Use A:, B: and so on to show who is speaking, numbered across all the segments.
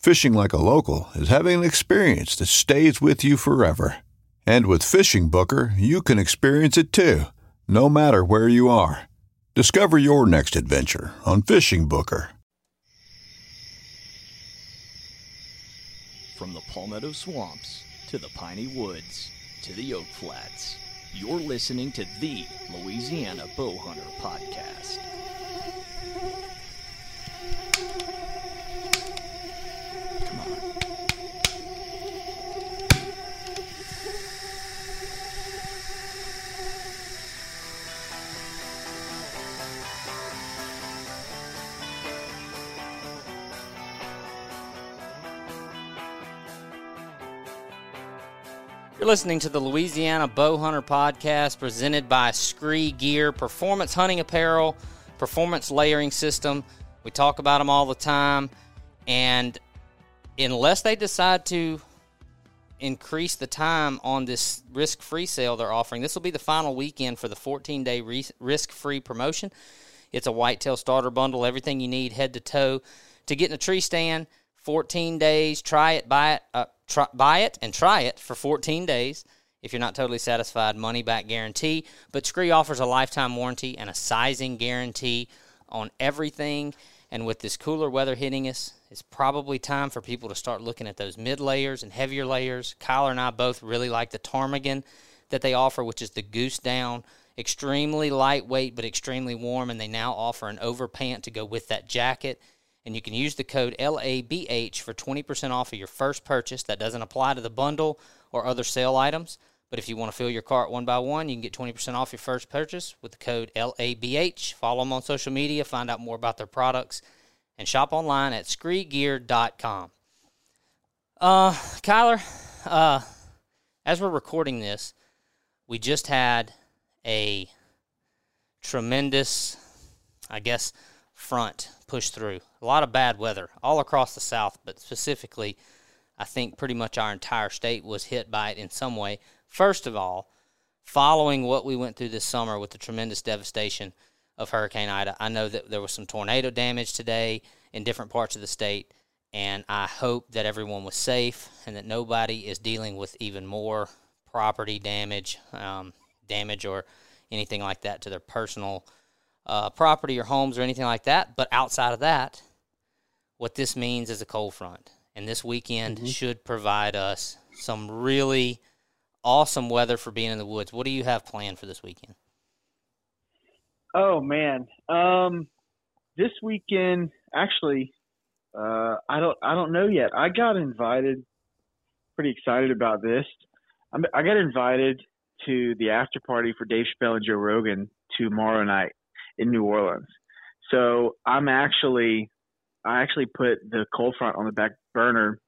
A: Fishing like a local is having an experience that stays with you forever. And with FishingBooker, you can experience it too, no matter where you are. Discover your next adventure on FishingBooker.
B: From the Palmetto Swamps to the Piney Woods to the Oak Flats, you're listening to the Louisiana Bowhunter Podcast.
C: You're listening to the Louisiana Bowhunter Podcast presented by SKRE Gear, performance hunting apparel, performance layering system. We talk about them all the time. And unless they decide to increase the time on this risk free sale they're offering, this will be the final weekend for the 14 day risk free promotion. It's a whitetail starter bundle, everything you need head to toe to get in a tree stand. 14 days, try it, buy it, uh, try, buy it and try it for 14 days. If you're not totally satisfied, money back guarantee. But SKRE offers a lifetime warranty and a sizing guarantee on everything. And with this cooler weather hitting us, it's probably time for people to start looking at those mid layers and heavier layers. Kyler and I both really like the ptarmigan that they offer, which is the goose down. Extremely lightweight, but extremely warm. And they now offer an overpant to go with that jacket and you can use the code LABH for 20% off of your first purchase. That doesn't apply to the bundle or other sale items, but if you want to fill your cart one by one, you can get 20% off your first purchase with the code LABH. Follow them on social media, find out more about their products, and shop online at skregear.com. Uh, Kyler, uh, as we're recording this, we just had a tremendous, I guess, front push through. A lot of bad weather all across the South, but specifically, I think pretty much our entire state was hit by it in some way. First of all, following what we went through this summer with the tremendous devastation of Hurricane Ida, I know that there was some tornado damage today in different parts of the state, and I hope that everyone was safe and that nobody is dealing with even more property damage, um, damage or anything like that to their personal uh, property or homes or anything like that. But outside of that, what this means is a cold front. And this weekend mm-hmm. should provide us some really awesome weather for being in the woods. What do you have planned for this weekend?
D: Oh man, um, this weekend actually, uh, I don't I don't know yet. I got invited. Pretty excited about this. I'm, I got invited to the after party for Dave Chappelle and Joe Rogan tomorrow night in New Orleans. So I'm actually, I actually put the cold front on the back burner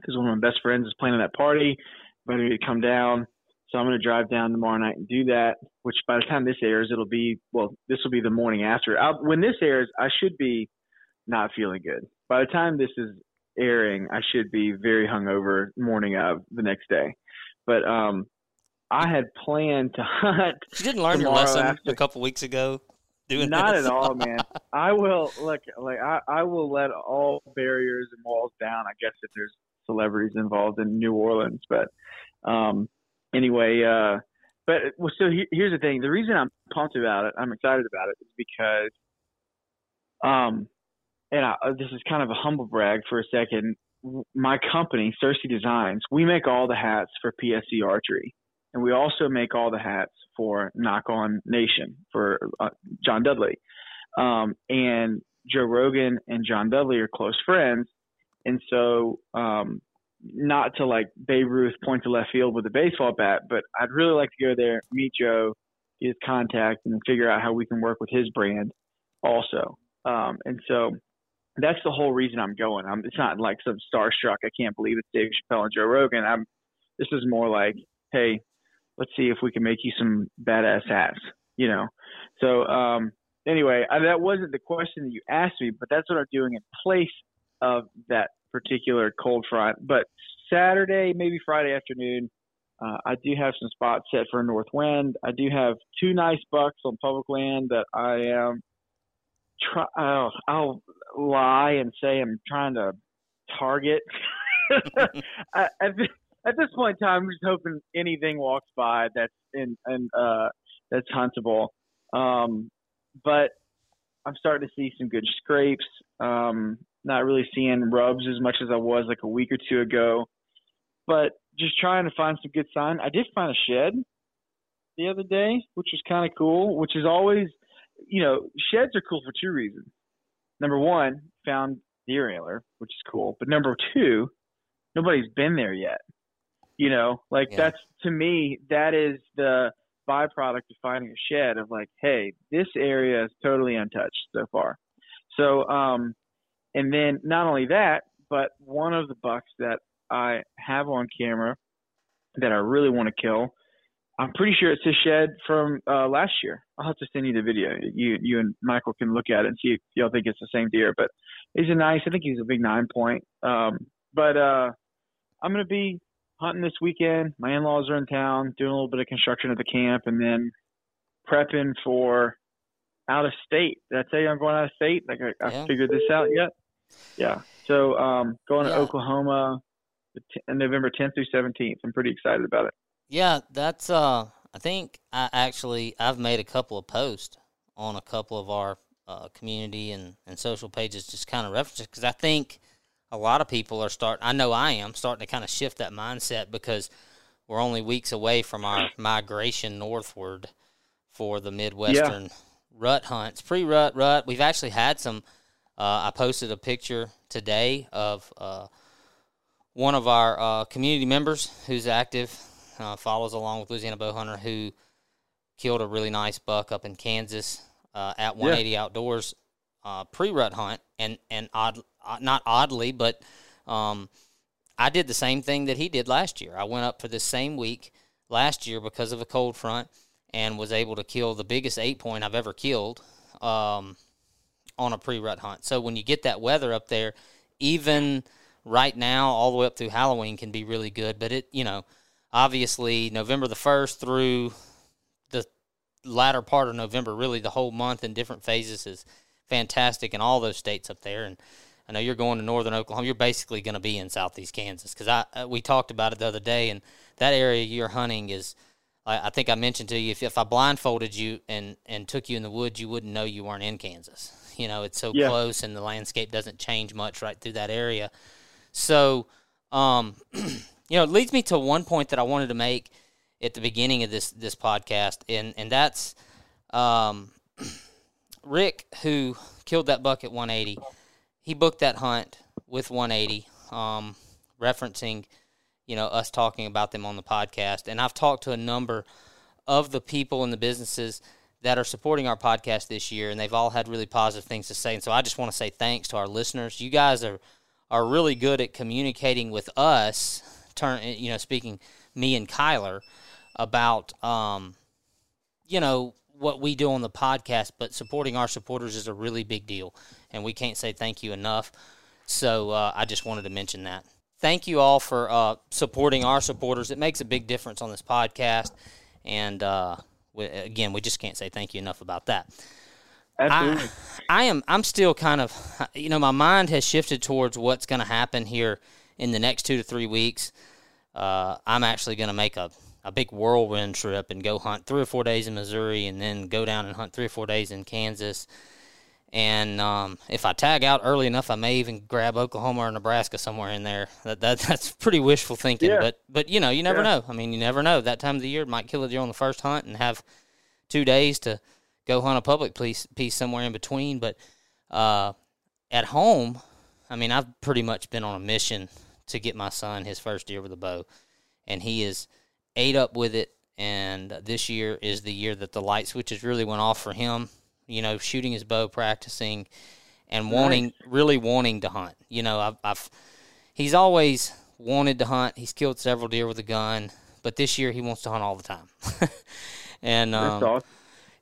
D: because one of my best friends is planning that party, ready to come down. So I'm going to drive down tomorrow night and do that. Which by the time this airs, it'll be well, this will be the morning after. I'll, when this airs, I should be not feeling good. By the time this is airing, I should be very hungover morning of the next day. But um, I had planned to hunt.
C: You didn't learn your lesson
D: after-
C: a couple weeks ago. Doing
D: Not
C: this?
D: at all, man. I will look like I, I will let all barriers and walls down. I guess if there's celebrities involved in New Orleans, but um, anyway, uh, but well, so he, here's the thing. The reason I'm pumped about it, I'm excited about it, is because um, and I, this is kind of a humble brag for a second. My company, Cersei Designs, we make all the hats for PSE Archery, and we also make all the hats for Nock On Nation for uh, John Dudley. Um, and Joe Rogan and John Dudley are close friends, and so um, not to like Babe Ruth point to left field with a baseball bat, but I'd really like to go there, meet Joe, get his contact, and figure out how we can work with his brand also. Um, and so that's the whole reason I'm going. I'm, it's not like some starstruck. I can't believe it's Dave Chappelle and Joe Rogan. I'm. This is more like, hey, let's see if we can make you some badass hats. You know. So um, anyway, I, that wasn't the question that you asked me, but that's what I'm doing in place of that particular cold front. But Saturday, maybe Friday afternoon, uh, I do have some spots set for north wind. I do have two nice bucks on public land that I am. Try, I'll, I'll lie and say I'm trying to target. I, this, at this point in time, I'm just hoping anything walks by that's in and uh, that's huntable. Um, but I'm starting to see some good scrapes. Um, not really seeing rubs as much as I was like a week or two ago, but just trying to find some good sign. I did find a shed the other day, which was kind of cool. Which is always, you know, sheds are cool for two reasons. Number one, found deer antler, which is cool. But number two, nobody's been there yet. You know, like
C: Yeah.
D: that's to me, that is the byproduct of finding a shed of like, hey, this area is totally untouched so far. So, um, and then not only that, but one of the bucks that I have on camera that I really want to kill, I'm pretty sure it's a shed from uh, last year. I'll have to send you the video. You you and Michael can look at it and see if y'all think it's the same deer. But he's a nice. I think he's a big nine point. Um, but uh, I'm gonna be hunting this weekend. My in-laws are in town, doing a little bit of construction at the camp, and then prepping for out of state. Did I tell you I'm going out of state? Like I, I figured this out yet? Yeah. So um, going to Oklahoma, the t- November 10th through 17th. I'm pretty excited about it.
C: Yeah, that's uh I think I actually I've made a couple of posts on a couple of our uh, community and, and social pages just kind of references because I think a lot of people are starting. I know I am starting to kind of shift that mindset because we're only weeks away from our migration northward for the Midwestern rut hunts. Pre rut rut. We've actually had some uh, I posted a picture today of uh, one of our uh, community members who's active, uh, follows along with Louisiana Bowhunter, who killed a really nice buck up in Kansas uh, at 180 Outdoors uh, pre-rut hunt, and and odd, not oddly, but um, I did the same thing that he did last year. I went up for this same week last year because of a cold front, and was able to kill the biggest eight point I've ever killed um, on a pre-rut hunt. So when you get that weather up there, even right now all the way up through Halloween can be really good. But it, you know, obviously November the first through the latter part of November, really the whole month in different phases is fantastic in all those states up there. And I know you're going to northern Oklahoma. You're basically going to be in southeast Kansas because I uh, we talked about it the other day, and that area you're hunting is. I I think I mentioned to you if, if I blindfolded you and, and took you in the woods, you wouldn't know you weren't in Kansas. You know, it's so
D: Yeah.
C: close and the landscape doesn't change much right through that area. So, um, you know, it leads me to one point that I wanted to make at the beginning of this this podcast, and and that's um, Rick, who killed that buck at 180. He booked that hunt with 180, um, referencing, you know, us talking about them on the podcast. And I've talked to a number of the people and the businesses that are supporting our podcast this year, and they've all had really positive things to say. And so I just want to say thanks to our listeners. You guys are are really good at communicating with us. Turn, you know, speaking me and Kyler about, um, you know, what we do on the podcast, but supporting our supporters is a really big deal, and we can't say thank you enough. So uh, I just wanted to mention that. thank you all for uh, supporting our supporters. It makes a big difference on this podcast, and uh, we, again, we just can't say thank you enough about that.
D: Absolutely.
C: I, I am. I'm still kind of, you know, my mind has shifted towards what's going to happen here in the next two to three weeks. Uh, I'm actually going to make a, a big whirlwind trip and go hunt three or four days in Missouri, and then go down and hunt three or four days in Kansas. And um, if I tag out early enough, I may even grab Oklahoma or Nebraska somewhere in there. That, that that's pretty wishful thinking,
D: Yeah.
C: but but you know you never
D: Yeah.
C: know. I mean, you never know. That time of the year might kill a deer on the first hunt and have two days to go hunt a public piece, piece somewhere in between. But uh, at home, I mean, I've pretty much been on a mission to get my son his first deer with a bow, and he is ate up with it. And this year is the year that the light switches really went off for him. You know, shooting his bow, practicing, and wanting really wanting to hunt. You know, I've, I've he's always wanted to hunt. He's killed several deer with a gun, but this year he wants to hunt all the time. and um,
D: awesome.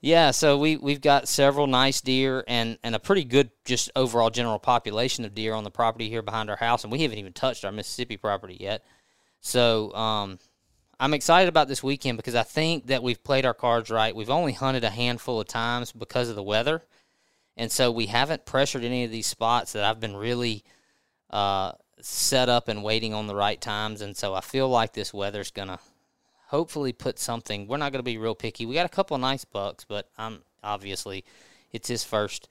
C: yeah, so we we've got several nice deer and and a pretty good just overall general population of deer on the property here behind our house, and we haven't even touched our Mississippi property yet. So um, I'm excited about this weekend because I think that we've played our cards right. We've only hunted a handful of times because of the weather, and so we haven't pressured any of these spots that I've been really uh, set up and waiting on the right times. And so I feel like this weather's gonna hopefully put something. We're not going to be real picky. We got a couple nice bucks, but I'm obviously it's his first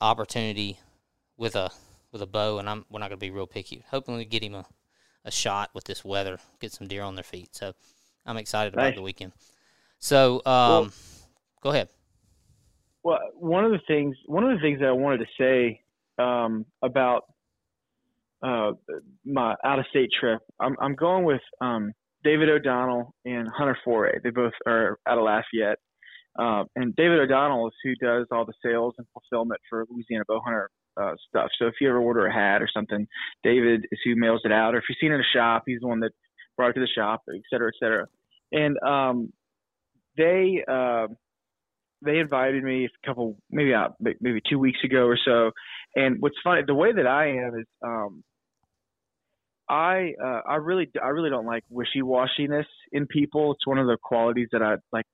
C: opportunity with a with a bow, and I'm we're not going to be real picky. Hoping we get him a, a shot with this weather, get some deer on their feet. So I'm excited about
D: Nice.
C: the weekend. So um, go ahead.
D: Well, one of the things one of the things that I wanted to say um, about uh, my out of state trip, I'm I'm going with um, David O'Donnell and Hunter Foray. They both are out of Lafayette, uh, and David O'Donnell is who does all the sales and fulfillment for Louisiana Bowhunter uh, stuff. So if you ever order a hat or something, David is who mails it out. Or if you've seen it in a shop, he's the one that brought it to the shop, et cetera, et cetera. And um, they uh, they invited me a couple maybe uh, maybe two weeks ago or so. And what's funny, the way that I am is um, I uh, I really I really don't like wishy washiness in people. It's one of the qualities that I like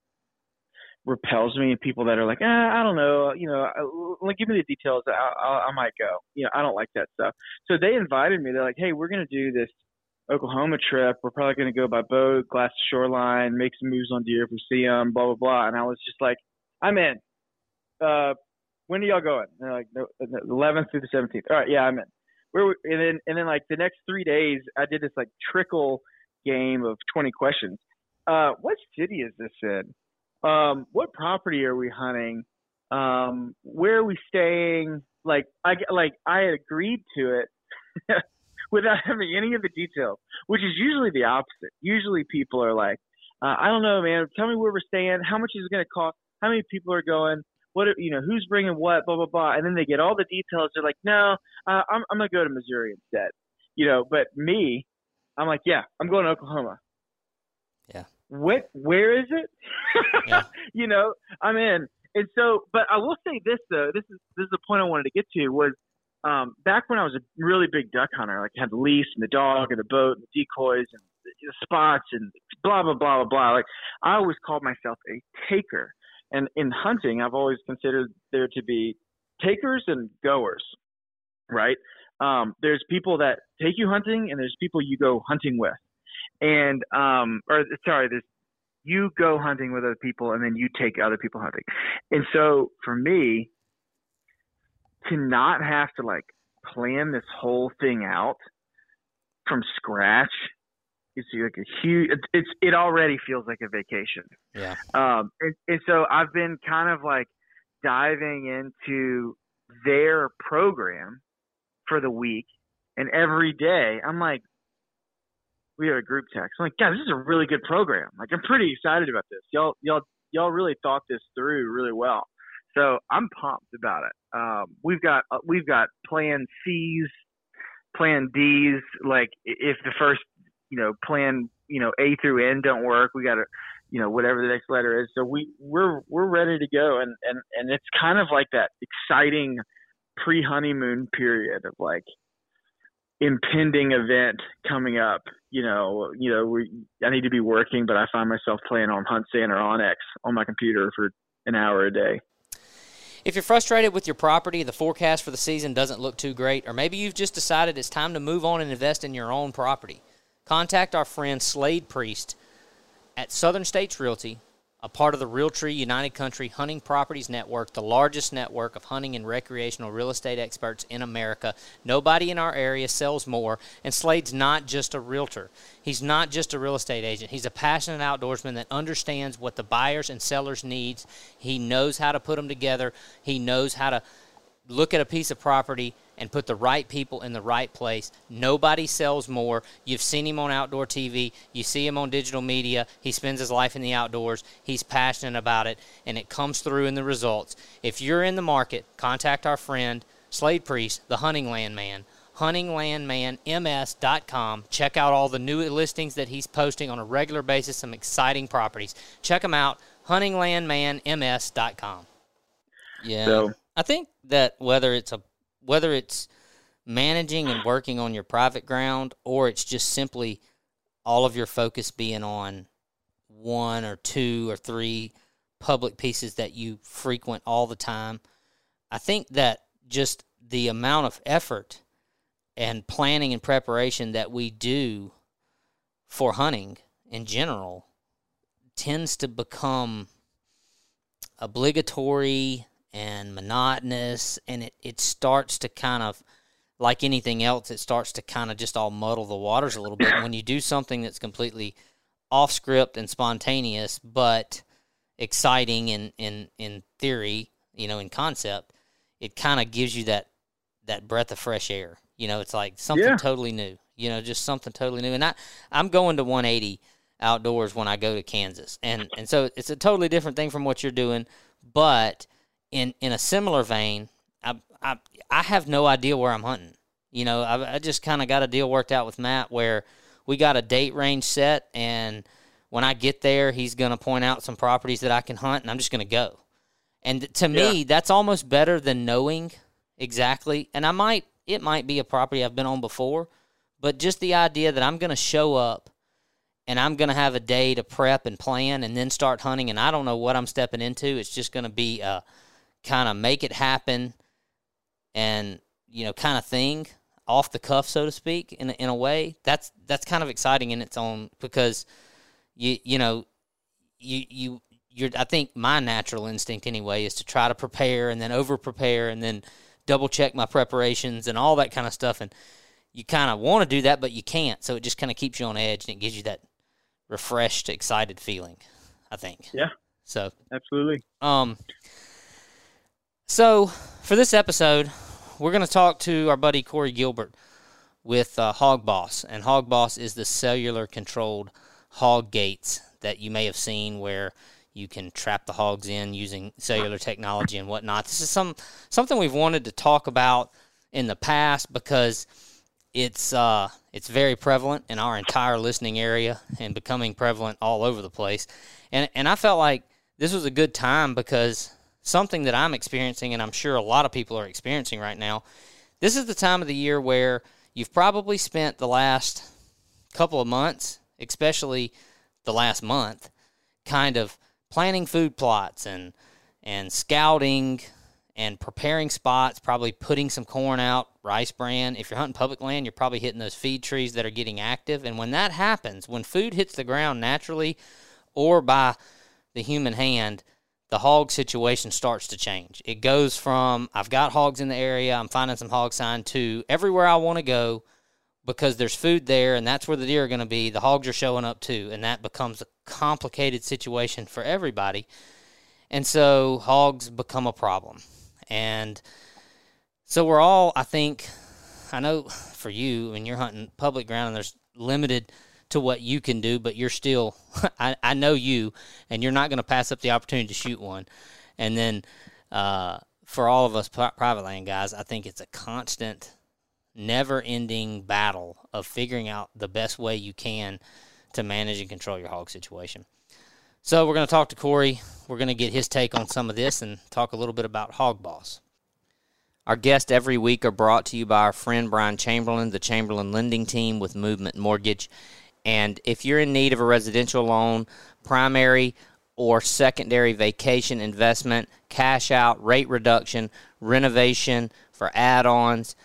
D: repels me in people that are like, eh, I don't know, you know, like give me the details. I, I, I might go. You know, I don't like that stuff. So they invited me. They're like, hey, we're gonna do this Oklahoma trip. We're probably gonna go by boat, glass shoreline, make some moves on deer if we see them, blah blah blah. And I was just like, I'm in. Uh, when are y'all going? And they're like, no, the 11th through the 17th. All right, yeah, I'm in. Where we- and then and then like the next three days, I did this like trickle game of 20 questions. Uh, what city is this in? Um, what property are we hunting? Um, where are we staying? Like I like I agreed to it without having any of the details, which is usually the opposite. Usually people are like, uh, I don't know, man. Tell me where we're staying. How much is it going to cost? How many people are going? What you know? Who's bringing what? Blah blah blah. And then they get all the details. They're like, no, uh, I'm I'm gonna go to Missouri instead. You know, but me, I'm like, yeah, I'm going to Oklahoma. What? Where is it?
C: Yeah.
D: you know, I'm in. And so, but I will say this though. This is this is the point I wanted to get to was um, back when I was a really big duck hunter. Like had the leash and the dog and the boat and the decoys and the spots and blah blah blah blah blah. Like I always called myself a taker. And in hunting, I've always considered there to be takers and goers, right? Um, there's people that take you hunting, and there's people you go hunting with. And um, or sorry, there's you go hunting with other people, and then you take other people hunting. And so for me, to not have to like plan this whole thing out from scratch, it's like a huge. It's, it's it already feels like a vacation.
C: Yeah.
D: Um, and, and so I've been kind of like diving into their program for the week, and every day I'm like, we have a group text. I'm like, God, this is a really good program. Like, I'm pretty excited about this. Y'all, y'all, y'all really thought this through really well. So I'm pumped about it. Um, we've got uh, we've got Plan C's, Plan D's. Like, if the first, you know, Plan, you know, A through N don't work, we got to you know whatever the next letter is. So we we're we're ready to go, and and and it's kind of like that exciting pre honeymoon period of like impending event coming up. You know, you know, we, I need to be working, but I find myself playing on HuntStand or onX on my computer for an hour a day.
C: If you're frustrated with your property, the forecast for the season doesn't look too great, or maybe you've just decided it's time to move on and invest in your own property, contact our friend Slade Priest at Southern States Realty a part of the Realtree United Country Hunting Properties Network, the largest network of hunting and recreational real estate experts in America. Nobody in our area sells more, and Slade's not just a realtor. He's not just a real estate agent. He's a passionate outdoorsman that understands what the buyers and sellers needs. He knows how to put them together. He knows how to look at a piece of property and put the right people in the right place. Nobody sells more. You've seen him on outdoor TV, you see him on digital media. He spends his life in the outdoors. He's passionate about it, and it comes through in the results. If you're in the market, contact our friend Slade Priest, the Hunting Land Man. HuntingLandManMS.com. Check out all the new listings that he's posting on a regular basis, some exciting properties. Check them out, HuntingLandManMS.com. Yeah. So, I think that whether it's a whether it's managing and working on your private ground or it's just simply all of your focus being on one or two or three public pieces that you frequent all the time. I think that just the amount of effort and planning and preparation that we do for hunting in general tends to become obligatory and monotonous and it, it starts to kind of like anything else it starts to kind of just all muddle the waters a little bit when you do something that's completely off script and spontaneous but exciting in in in theory you know in concept it kind of gives you that that breath of fresh air. You know it's like something yeah. totally new you know just something totally new. And i i'm going to 180 outdoors when i go to kansas. And and so it's a totally different thing from what you're doing but in in a similar vein, I I, I have no idea where I'm hunting. You know, I, I just kind of got a deal worked out with Matt where we got a date range set, and when I get there, he's going to point out some properties that I can hunt, and I'm just going to go. And to me, yeah. that's almost better than knowing exactly. And I might, it might be a property I've been on before, but just the idea that I'm going to show up and I'm going to have a day to prep and plan and then start hunting, and I don't know what I'm stepping into. It's just going to be a kind of make it happen and you know kind of thing off the cuff so to speak in in a way that's that's kind of exciting in its own because you you know you you you're I think my natural instinct anyway is to try to prepare and then over prepare and then double check my preparations and all that kind of stuff and you kind of want to do that but you can't so it just kind of keeps you on edge and it gives you that refreshed excited feeling I think.
D: Yeah.
C: So
D: absolutely.
C: um so, for this episode, we're going to talk to our buddy Kory Gilbert with uh, Hogg Boss. And Hogg Boss is the cellular controlled hog gates that you may have seen where you can trap the hogs in using cellular technology and whatnot. This is some something we've wanted to talk about in the past because it's uh, it's very prevalent in our entire listening area and becoming prevalent all over the place. And and I felt like this was a good time because something that I'm experiencing, and I'm sure a lot of people are experiencing right now. This is the time of the year where you've probably spent the last couple of months, especially the last month, kind of planning food plots and and scouting and preparing spots, probably putting some corn out, rice bran. If you're hunting public land, you're probably hitting those feed trees that are getting active. And when that happens, when food hits the ground naturally or by the human hand, the hog situation starts to change. It goes from I've got hogs in the area, I'm finding some hog sign to everywhere I want to go because there's food there and that's where the deer are going to be. The hogs are showing up too, and that becomes a complicated situation for everybody. And so hogs become a problem. And so we're all, I think, I know for you when you're hunting public ground and there's limited to what you can do, but you're still, I, I know you, and you're not going to pass up the opportunity to shoot one. And then uh, for all of us private land guys, I think it's a constant, never ending battle of figuring out the best way you can to manage and control your hog situation. So we're going to talk to Kory. We're going to get his take on some of this and talk a little bit about Hogg Boss. Our guests every week are brought to you by our friend Brian Chamberlain, the Chamberlain Lending Team with Movement Mortgage. And if you're in need of a residential loan, primary or secondary vacation investment, cash out, rate reduction, renovation for add ons,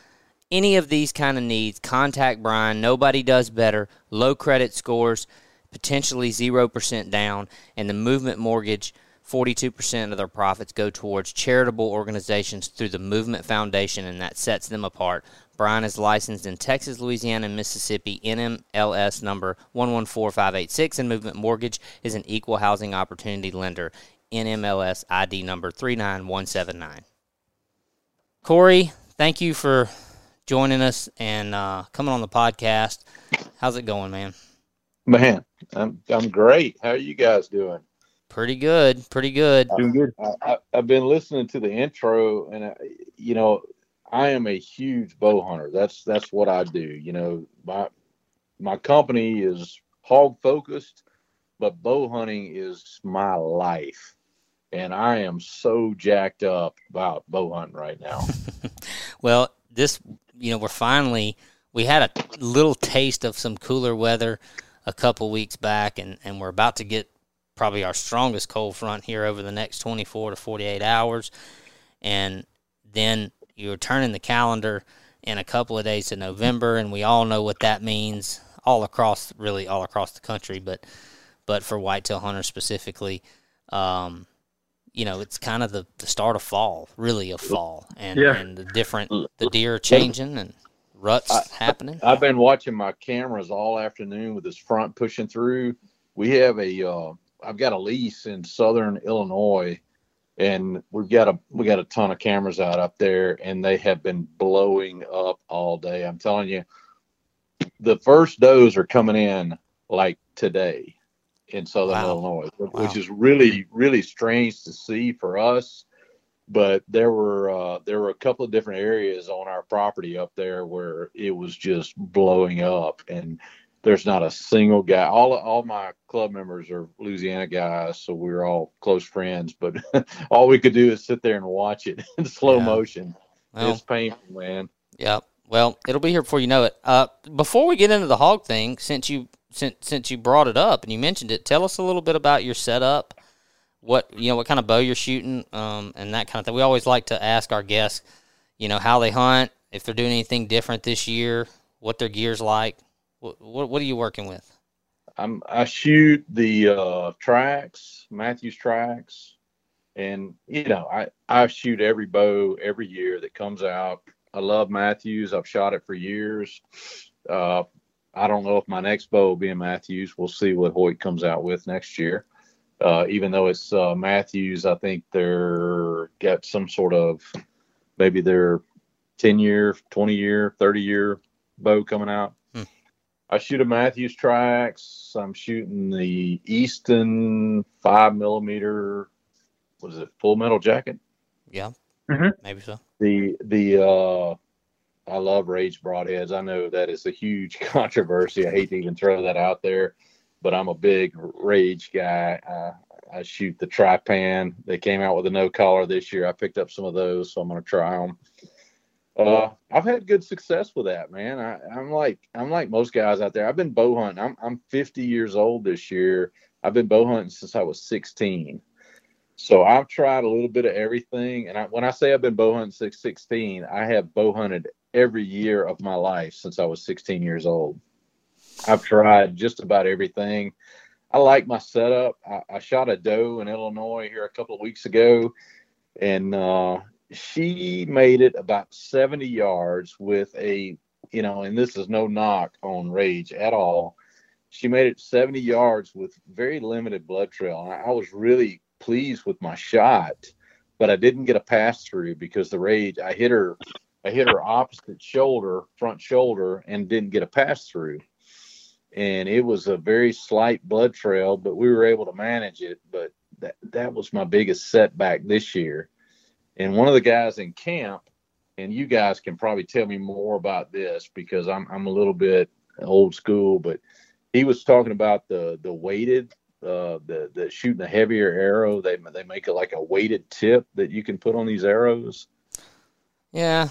C: any of these kind of needs, contact Brian. Nobody does better. Low credit scores, potentially 0% down, and the Movement Mortgage – 42% of their profits go towards charitable organizations through the Movement Foundation, and that sets them apart. Brian is licensed in Texas, Louisiana, and Mississippi, NMLS number 114586, and Movement Mortgage is an equal housing opportunity lender, NMLS ID number 39179. Kory, thank you for joining us and uh, coming on the podcast. How's it going, man?
E: Man, I'm I'm great. How are you guys doing?
C: Pretty good. Pretty good.
E: Doing good. I, have been listening to the intro, and I, you know, I am a huge bow hunter. That's that's what I do. You know, my my company is hog focused, but bow hunting is my life, and I am so jacked up about bow hunting right now.
C: well, this, you know, we're finally we had a little taste of some cooler weather a couple weeks back, and and we're about to get probably our strongest cold front here over the next 24 to 48 hours. And then you're turning the calendar in a couple of days to November, and we all know what that means all across, really all across the country, but but for whitetail hunters specifically, um, you know, it's kind of the, the start of fall, really of fall, and yeah. and the different the deer are changing and ruts I, happening.
E: I've been watching my cameras all afternoon with this front pushing through. We have a uh, I've got a lease in southern Illinois, and we've got a we got a ton of cameras out up there, and they have been blowing up all day. I'm telling you, the first does are coming in like today in southern wow. Illinois, wow. which is really really strange to see for us. But there were uh, there were a couple of different areas on our property up there where it was just blowing up, and there's not a single guy. All all my club members are Louisiana guys, so we're all close friends. But all we could do is sit there and watch it in slow yeah. motion. Well, it's painful, man.
C: Yeah. Well, it'll be here before you know it. Uh, before we get into the hog thing, since you since since you brought it up and you mentioned it, tell us a little bit about your setup. What you know, what kind of bow you're shooting, um, and that kind of thing. We always like to ask our guests, you know, how they hunt, if they're doing anything different this year, what their gear's like. What, what, are you working with?
E: I'm, I shoot the uh, Trax, Mathews Trax, and you know I I shoot every bow every year that comes out. I love Mathews. I've shot it for years. Uh, I don't know if my next bow will be a Mathews. We'll see what Hoyt comes out with next year. Uh, even though it's uh, Mathews, I think they're got some sort of maybe their 10 year, 20 year, 30 year bow coming out. I shoot a Mathews Trax. I'm shooting the Easton five millimeter. Was it? Full metal jacket.
C: Yeah,
D: mm-hmm.
C: maybe so.
E: The the uh, I love Rage broadheads. I know that is a huge controversy. I hate to even throw that out there, but I'm a big Rage guy. Uh, I shoot the Trypan. They came out with a no collar this year. I picked up some of those, so I'm going to try them. Uh, I've had good success with that, man. I, am like I'm like most guys out there. I've been bow hunting. I'm I'm 50 years old this year. I've been bow hunting since I was 16. So I've tried a little bit of everything. And I, when I say I've been bow hunting since 16, I have bow hunted every year of my life since I was 16 years old. I've tried just about everything. I like my setup. I, I shot a doe in Illinois here a couple of weeks ago, and uh, she made it about 70 yards with a, you know, and this is no knock on Rage at all. She made it 70 yards with very limited blood trail. And I was really pleased with my shot, but I didn't get a pass through because the Rage, I hit her, I hit her opposite shoulder, front shoulder, and didn't get a pass through. And it was a very slight blood trail, but we were able to manage it. But that, that was my biggest setback this year and one of the guys in camp, and you guys can probably tell me more about this because I'm I'm a little bit old school, but he was talking about the the weighted uh the the shooting a heavier arrow they they make it like a weighted tip that you can put on these arrows
C: Yeah.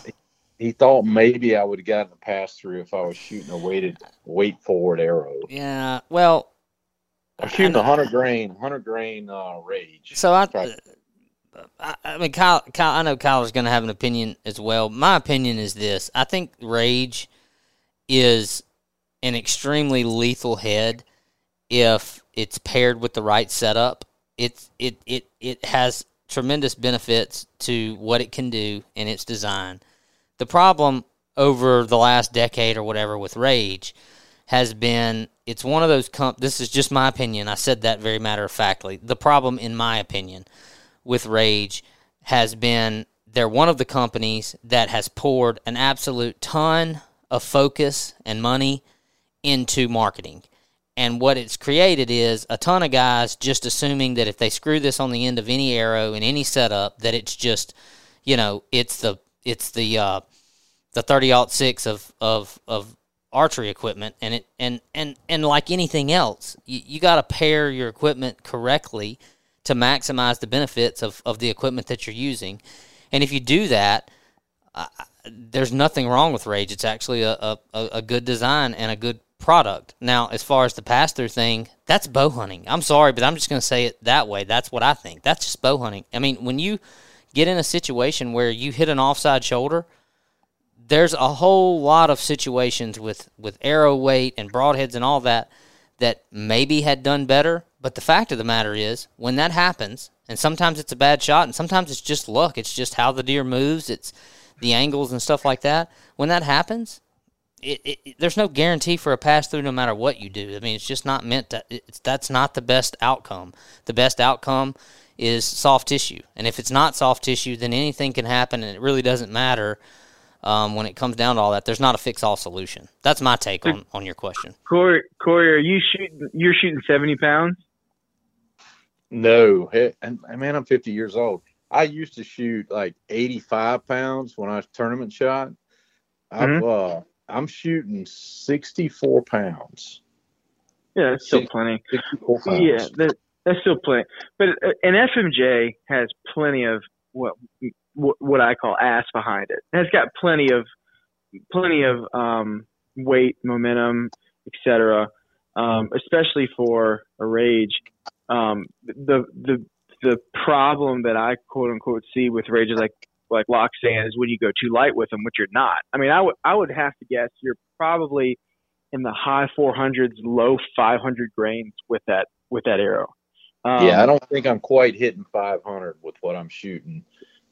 E: He thought maybe I would have gotten a pass through if I was shooting a weighted weight forward arrow.
C: Yeah. Well,
E: I'm shooting a hundred grain, hundred grain uh, rage.
C: So I,
E: Right.
C: I, mean, Kyle, Kyle, I know Kyle is going to have an opinion as well. My opinion is this: I think Rage is an extremely lethal head if it's paired with the right setup. It's it it it has tremendous benefits to what it can do in its design. The problem over the last decade or whatever with Rage has been it's one of those comp this is just my opinion. I said that very matter of factly. The problem in my opinion with Rage has been they're one of the companies that has poured an absolute ton of focus and money into marketing. And what it's created is a ton of guys just assuming that if they screw this on the end of any arrow in any setup, that it's just, you know, it's the it's the uh, the thirty six of of of archery equipment, and it and and and like anything else, you, you got to pair your equipment correctly to maximize the benefits of of the equipment that you're using. And if you do that, there's nothing wrong with Rage. It's actually a, a, a good design and a good product. Now, as far as the pass through thing, that's bow hunting. I'm sorry, but I'm just going to say it that way. That's what I think. That's just bow hunting. I mean, when you get in a situation where you hit an offside shoulder, there's a whole lot of situations with, with arrow weight and broadheads and all that that maybe had done better. But the fact of the matter is, when that happens, and sometimes it's a bad shot, and sometimes it's just luck. It's just how the deer moves. It's the angles and stuff like that. When that happens, it, it, it- there's no guarantee for a pass through no matter what you do. I mean, it's just not meant to. That's not the best outcome. The best outcome is soft tissue, and if it's not soft tissue, then anything can happen, and it really doesn't matter um, when it comes down to all that. There's not a fix all solution. That's my take on, on your question.
D: Kory, Kory, are you shooting? You're shooting seventy pounds.
E: No, he- and and man, I'm 50 years old. I used to shoot like 85 pounds when I was tournament shot. I've,
D: Mhm.
E: uh, I'm shooting 64 pounds.
D: Yeah, that's still
E: Six-
D: plenty.
E: 64 pounds.
D: Yeah, that, that's still plenty. But uh, an FMJ has plenty of what what what I call ass behind it. It has got plenty of plenty of um, weight, momentum, etc. Um, especially for a rage. Um, the the the problem that I quote unquote see with rages like like saying is when you go too light with them, which you're not. I mean, I would I would have to guess you're probably in the high 400s, low 500 grains with that with that arrow. Um,
E: yeah, I don't think I'm quite hitting 500 with what I'm shooting,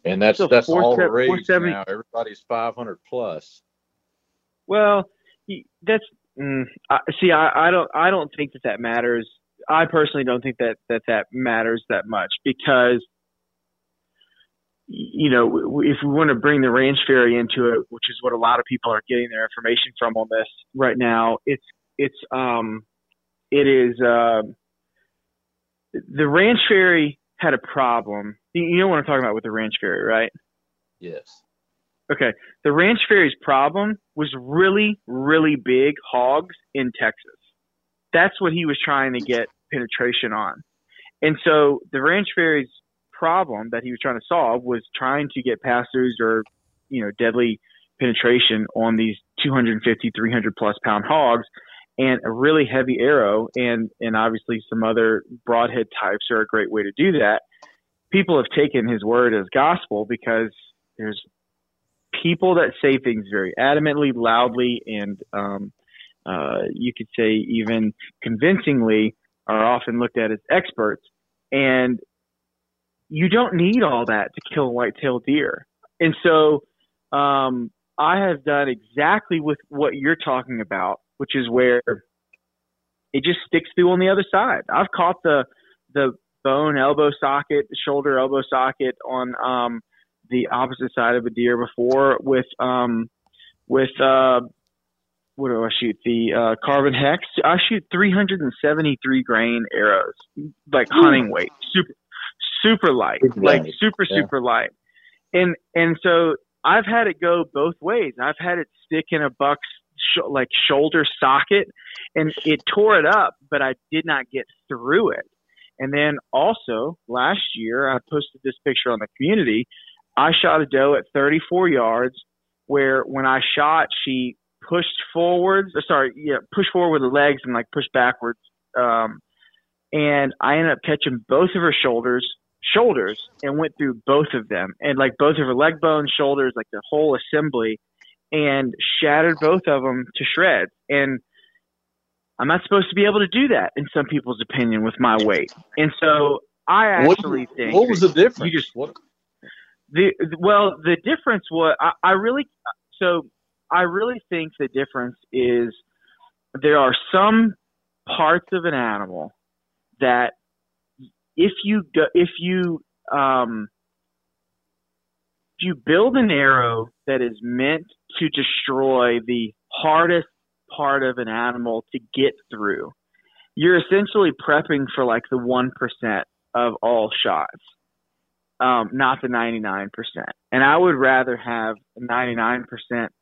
E: and that's
D: So
E: that's all the rage now. Everybody's 500 plus.
D: Well, that's mm, I, see. I, I don't. I don't think that that matters. I personally don't think that that that matters that much because, you know, if we want to bring the Ranch Fairy into it, which is what a lot of people are getting their information from on this right now, it's it's um, it is um, the ranch fairy had a problem. You know what I'm talking about with the ranch fairy, right?
E: Yes.
D: Okay. The Ranch Fairy's problem was really, really big hogs in Texas. That's what he was trying to get penetration on. And so the Ranch Fairy's problem that he was trying to solve was trying to get pass throughs or, you know, deadly penetration on these 250, 300 plus pound hogs and a really heavy arrow and, and obviously some other broadhead types are a great way to do that. People have taken his word as gospel because there's people that say things very adamantly, loudly, and um, uh, you could say even convincingly are often looked at as experts. And you don't need all that to kill a white-tailed deer. And so um, I have done exactly with what you're talking about, which is where it just sticks through on the other side. I've caught the the bone elbow socket, shoulder elbow socket on um, the opposite side of a deer before with um with uh what do I shoot? The uh carbon hex. I shoot 373 grain arrows, like hunting weight, super super light, like super
E: yeah.
D: super light. And and so I've had it go both ways. I've had it stick in a buck's sh- like shoulder socket, and it tore it up, but I did not get through it. And then also last year, I posted this picture on the community. I shot a doe at 34 yards, where when I shot, she pushed forwards. Or sorry, yeah, pushed forward with the legs and like pushed backwards. Um, and I ended up catching both of her shoulders, shoulders, and went through both of them, and like both of her leg bones, shoulders, like the whole assembly, and shattered both of them to shreds. And I'm not supposed to be able to do that in some people's opinion with my weight. And so I actually
E: what,
D: think
E: what was the difference?
D: You just
E: what?
D: the well the difference was I, I really so I really think the difference is there are some parts of an animal that if you go, if you um, if you build an arrow that is meant to destroy the hardest part of an animal to get through, you're essentially prepping for like the one percent of all shots, um, not the ninety nine percent. And I would rather have a ninety nine percent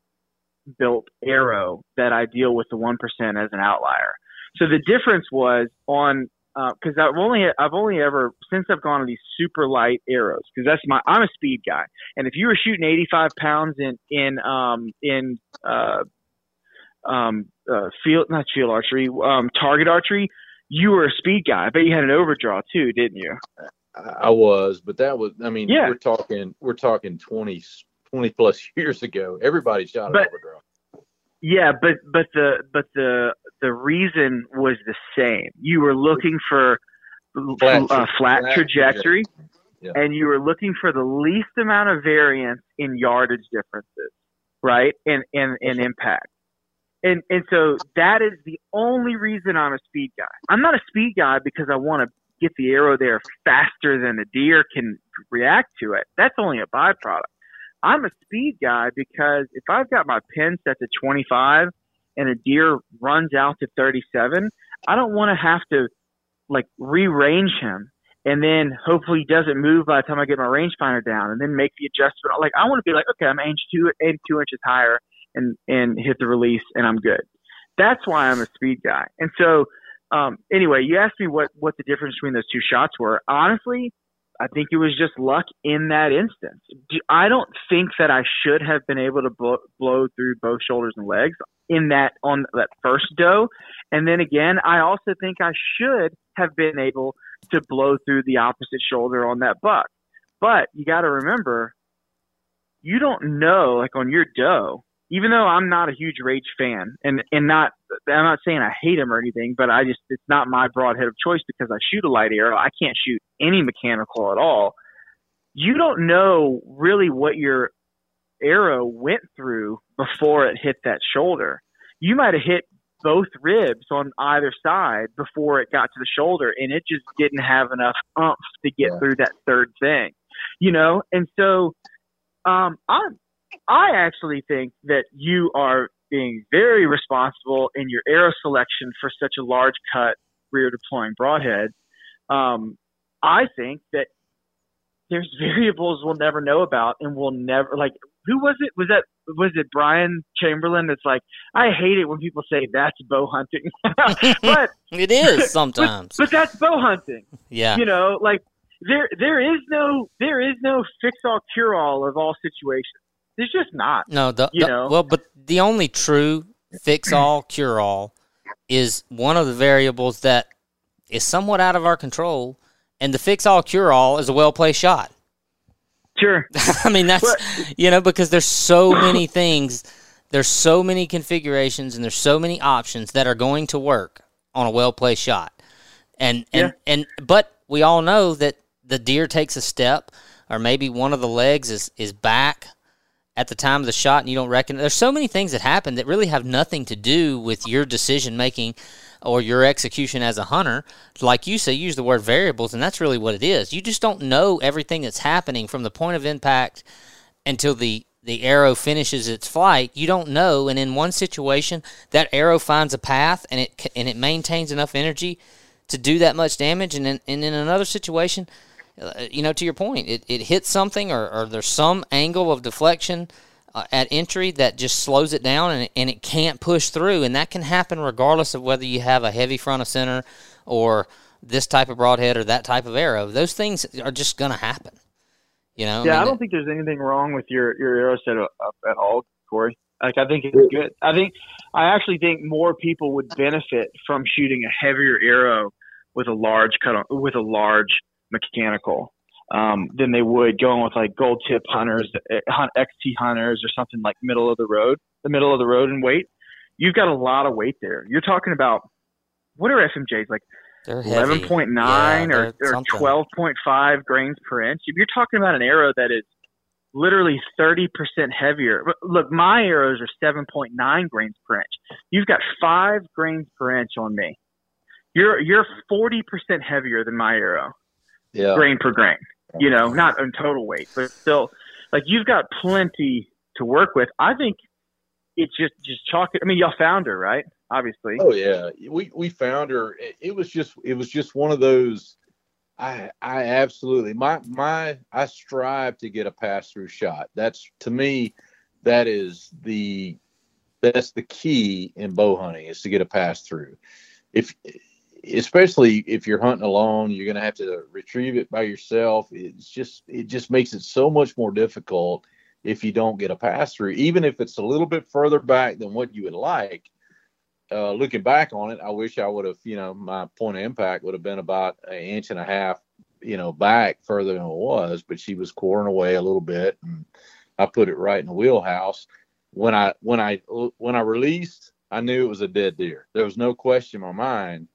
D: built arrow that I deal with the one percent as an outlier. So the difference was on because uh, I've only I've only ever since I've gone to these super light arrows because that's my I'm a speed guy and if you were shooting 85 pounds in in um in uh um uh, field not field archery um target archery you were a speed guy I bet you had an overdraw too didn't you
E: I was but that was I mean
D: Yeah.
E: we're talking we're talking 20 20 plus years ago everybody shot an
D: But-
E: overdraw
D: Yeah, but but the but the the reason was the same. You were looking for
E: Flat tra-
D: flat
E: flat
D: trajectory,
E: Yeah.
D: and you were looking for the least amount of variance in yardage differences, right? And and and impact. And and so that is the only reason I'm a speed guy. I'm not a speed guy because I want to get the arrow there faster than a deer can react to it. That's only a byproduct. I'm a speed guy because if I've got my pin set to 25 and a deer runs out to 37, I don't want to have to like rearrange him and then hopefully he doesn't move by the time I get my rangefinder down and then make the adjustment. Like I want to be like, okay, I'm aim two aim two inches higher and and hit the release and I'm good. That's why I'm a speed guy. And so um, anyway, you asked me what what the difference between those two shots were. Honestly, I think it was just luck in that instance. I don't think that I should have been able to blow, blow through both shoulders and legs in that on that first doe. And then again, I also think I should have been able to blow through the opposite shoulder on that buck. But you got to remember, you don't know, like on your doe, even though I'm not a huge Rage fan, and and not, I'm not saying I hate him or anything, but I just it's not my broadhead of choice because I shoot a light arrow. I can't shoot any mechanical at all. You don't know really what your arrow went through before it hit that shoulder. You might have hit both ribs on either side before it got to the shoulder, and it just didn't have enough umph to get
E: Yeah.
D: through that third thing, you know. And so, um, I I actually think that you are being very responsible in your arrow selection for such a large cut rear deploying broadhead. Um, I think that there's variables we'll never know about, and we'll never like. Who was it? Was that was it Brian Chamberlain? It's like, I hate it when people say that's bow hunting, but
C: It is sometimes.
D: but that's bow hunting.
C: yeah.
D: You know, like there there is no there is no fix all cure all of all situations. There's just not.
C: No, the,
D: you
C: the-
D: know.
C: well, but the only true fix all, cure all is one of the variables that is somewhat out of our control, and the fix all, cure all is a well placed shot.
D: Sure.
C: I mean, that's
D: But-
C: you know because there's so many things, there's so many configurations, and there's so many options that are going to work on a well placed shot, and and and but we all know that the deer takes a step, or maybe one of the legs is is back at the time of the shot, and you don't reckon. There's so many things that happen that really have nothing to do with your decision making or your execution as a hunter. Like you say, you use the word variables, and that's really what it is. You just don't know everything that's happening from the point of impact until the the arrow finishes its flight. You don't know, and in one situation, that arrow finds a path and it and it maintains enough energy to do that much damage, and in, and in another situation, you know, to your point, it, it hits something or, or there's some angle of deflection uh, at entry that just slows it down and, it- and it can't push through. And that can happen regardless of whether you have a heavy front of center or this type of broadhead or that type of arrow. Those things are just going to happen. You know,
D: Yeah, I,
C: mean,
D: don't think there's anything wrong with your your arrow set up at all, Kory. Like I think it's good. I think I actually think more people would benefit from shooting a heavier arrow with a large cut on, with a large mechanical um, than they would going with like gold tip hunters, eh, hunt XT hunters, or something like middle of the road, the middle of the road in weight. You've got a lot of weight there. You're talking about what are FMJs like eleven point
C: Yeah,
D: or, or twelve point five grains per inch. If you're talking about an arrow that is literally thirty percent heavier, look, my arrows are seven point nine grains per inch. You've got five grains per inch on me. You're you're forty percent heavier than my arrow,
E: Yeah.
D: grain per grain. You know, not in total weight, but still, like you've got plenty to work with. I think it's just just chalk it. I mean, y'all found her, right? Obviously.
E: Oh yeah, we we found her. It, it was just it was just one of those. I I absolutely my my I strive to get a pass through shot. That's to me, that is the that's the key in bow hunting is to get a pass through. If especially if you're hunting alone, you're gonna have to retrieve it by yourself. It's just it just makes it so much more difficult if you don't get a pass through, even if it's a little bit further back than what you would like uh, looking back on it, I wish I would have, you know, my point of impact would have been about an inch and a half, you know, back further than it was, but she was quartering away a little bit, and I put it right in the wheelhouse. When I when I when I released, I knew it was a dead deer. There was no question in my mind.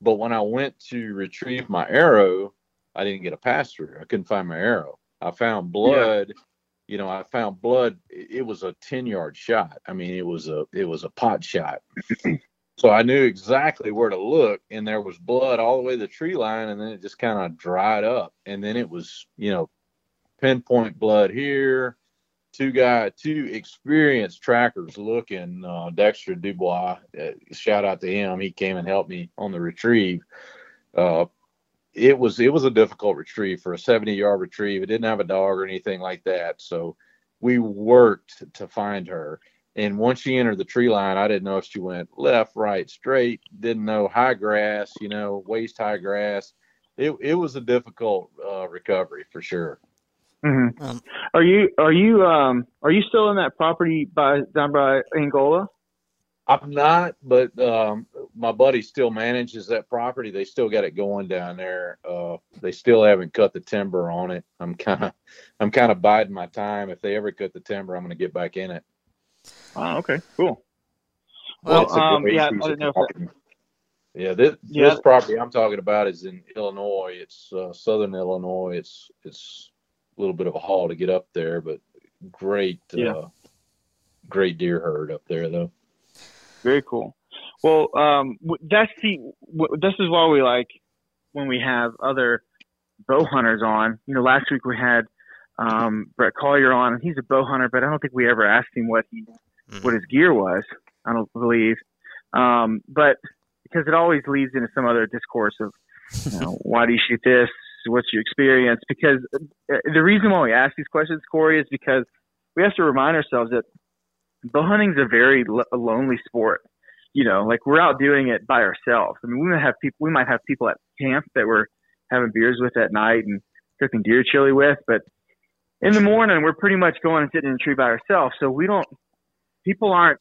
E: But when I went to retrieve my arrow, I didn't get a pass through. I couldn't find my arrow. I found blood. You know, I found blood. It it was a ten yard shot. I mean, it was a it was a pot shot. so I knew exactly where to look, and there was blood all the way to the tree line, and then it just kind of dried up, and then it was you know pinpoint blood here. Two guy, two experienced trackers looking. Uh, Dexter Dubois, uh, shout out to him. He came and helped me on the retrieve. Uh, it was it was a difficult retrieve for a 70 yard retrieve. It didn't have a dog or anything like that. So we worked to find her. And once she entered the tree line, I didn't know if she went left, right, straight. Didn't know high grass, you know, waist high grass. It it was a difficult uh, recovery for sure.
D: Hmm
C: Um,
D: Are you are you um are you still in that property by down by Angola?
E: I'm not, but um, my buddy still manages that property. They still got it going down there. Uh, they still haven't cut the timber on it. I'm kind of, I'm kind of biding my time. If they ever cut the timber, I'm going to get back in it.
D: Oh, okay, cool.
C: Well,
D: Well, um, yeah, I didn't know if
E: property. Yeah, this
D: Yeah.
E: this property I'm talking about is in Illinois. It's uh, southern Illinois. It's it's a little bit of a haul to get up there, but great,
D: Yeah.
E: uh, great deer herd up there though.
D: Very cool. Well, um, that's the this is why we like when we have other bow hunters on. You know, last week we had um, Brett Collier on, and he's a bow hunter, but I don't think we ever asked him what he
C: Mhm.
D: what his gear was. I don't believe, um, but because it always leads into some other discourse of you know, why do you shoot this? What's your experience? Because uh, the reason why we ask these questions, Kory, is because we have to remind ourselves that bow hunting's a very lo- lonely sport. You know, like we're out doing it by ourselves. I mean, we might have people, we might have people at camp that we're having beers with at night and cooking deer chili with, but in the morning we're pretty much going and sitting in a tree by ourselves. So we don't, people aren't.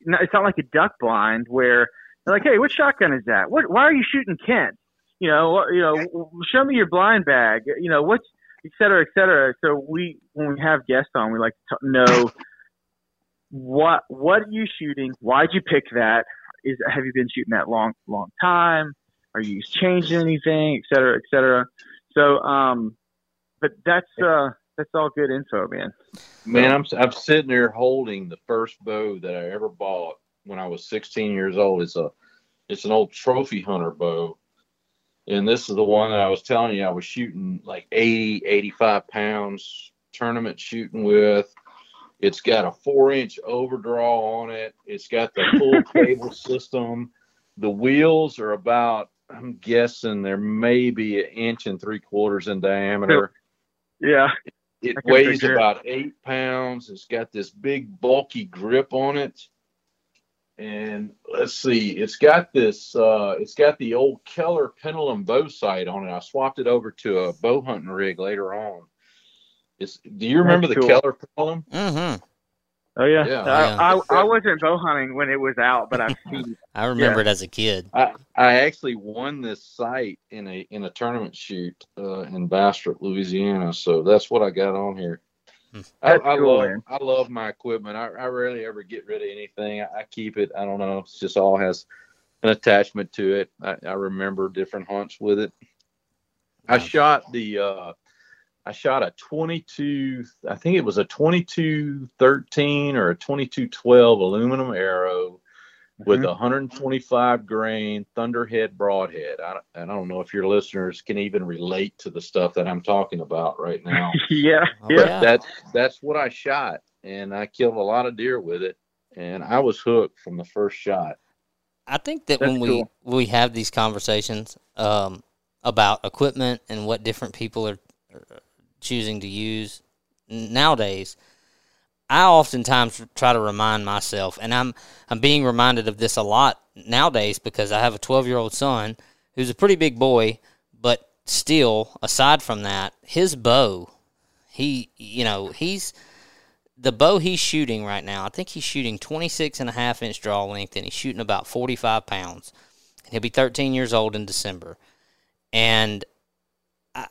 D: It's not like a duck blind where they're like, "Hey, what shotgun is that? What? Why are you shooting Kent? You know, you know, show me your blind bag. You know, what's et cetera, et cetera. So we, when we have guests on, we like to t- know what what are you shooting? Why'd you pick that? Is have you been shooting that long long time? Are you changing anything, et cetera, et cetera? So, um, but that's uh that's all good info, man.
E: Man, I'm I'm sitting there holding the first bow that I ever bought when I was 16 years old. It's a it's an old trophy hunter bow. And this is the one that I was telling you I was shooting like 80, 85 pounds tournament shooting with. It's got a four inch overdraw on it. It's got the full cable system. The wheels are about, I'm guessing they're maybe an inch and three quarters in diameter.
D: Yeah,
E: It
D: I
E: weighs about eight pounds. It's got this big bulky grip on it. And let's see, it's got this uh it's got the old Keller pendulum bow sight on it. I swapped it over to a bow hunting rig later on. It's, do you remember
D: That's
E: the
D: cool.
E: Keller column?
C: Mm-hmm.
D: Oh yeah.
E: Yeah.
D: I,
C: Yeah.
D: I I wasn't bow hunting when it was out, but I've seen.
C: I remember
D: Yeah.
C: it as a kid.
E: I, I actually won this sight in a in a tournament shoot uh, in Bastrop, Louisiana. So that's what I got on here. I, I
D: cool,
E: love
D: man.
E: I love my equipment. I, I rarely ever get rid of anything. I, I keep it. I don't know. It's just all has an attachment to it. I, I remember different hunts with it. I shot the uh, I shot a 22. I think it was a 2213 or a 2212 aluminum arrow with
D: Mhm.
E: a 125 grain thunderhead broadhead. I, I don't know if your listeners can even relate to the stuff that I'm talking about right now.
D: yeah.
C: Oh,
D: Yeah.
C: yeah.
E: That's that's what I shot, and I killed a lot of deer with it, and I was hooked from the first shot.
C: I think that
D: That's
C: when we
D: cool.
C: we have these conversations um, about equipment and what different people are, are choosing to use nowadays, I oftentimes try to remind myself, and I'm I'm being reminded of this a lot nowadays because I have a 12 year old son who's a pretty big boy, but still, aside from that, his bow, he you know he's the bow he's shooting right now, I think he's shooting 26 and a half inch draw length and he's shooting about 45 pounds. He'll be 13 years old in December. And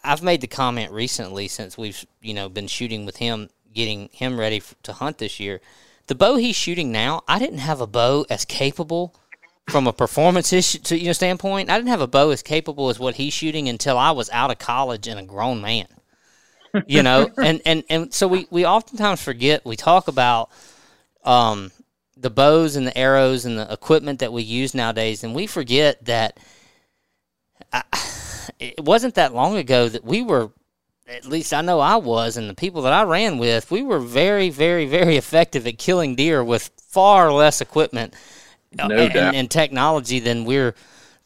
C: I've made the comment recently since we've, you know, been shooting with him, getting him ready to hunt this year. The bow he's shooting now, I didn't have a bow as capable from a performance issue to, you know, standpoint. I didn't have a bow as capable as what he's shooting until I was out of college and a grown man you know and and and so we we oftentimes forget we talk about um the bows and the arrows and the equipment that we use nowadays and we forget that I, it wasn't that long ago that we were at least I know I was and the people that I ran with we were very very very effective at killing deer with far less equipment uh,
E: No
C: and, and technology than we're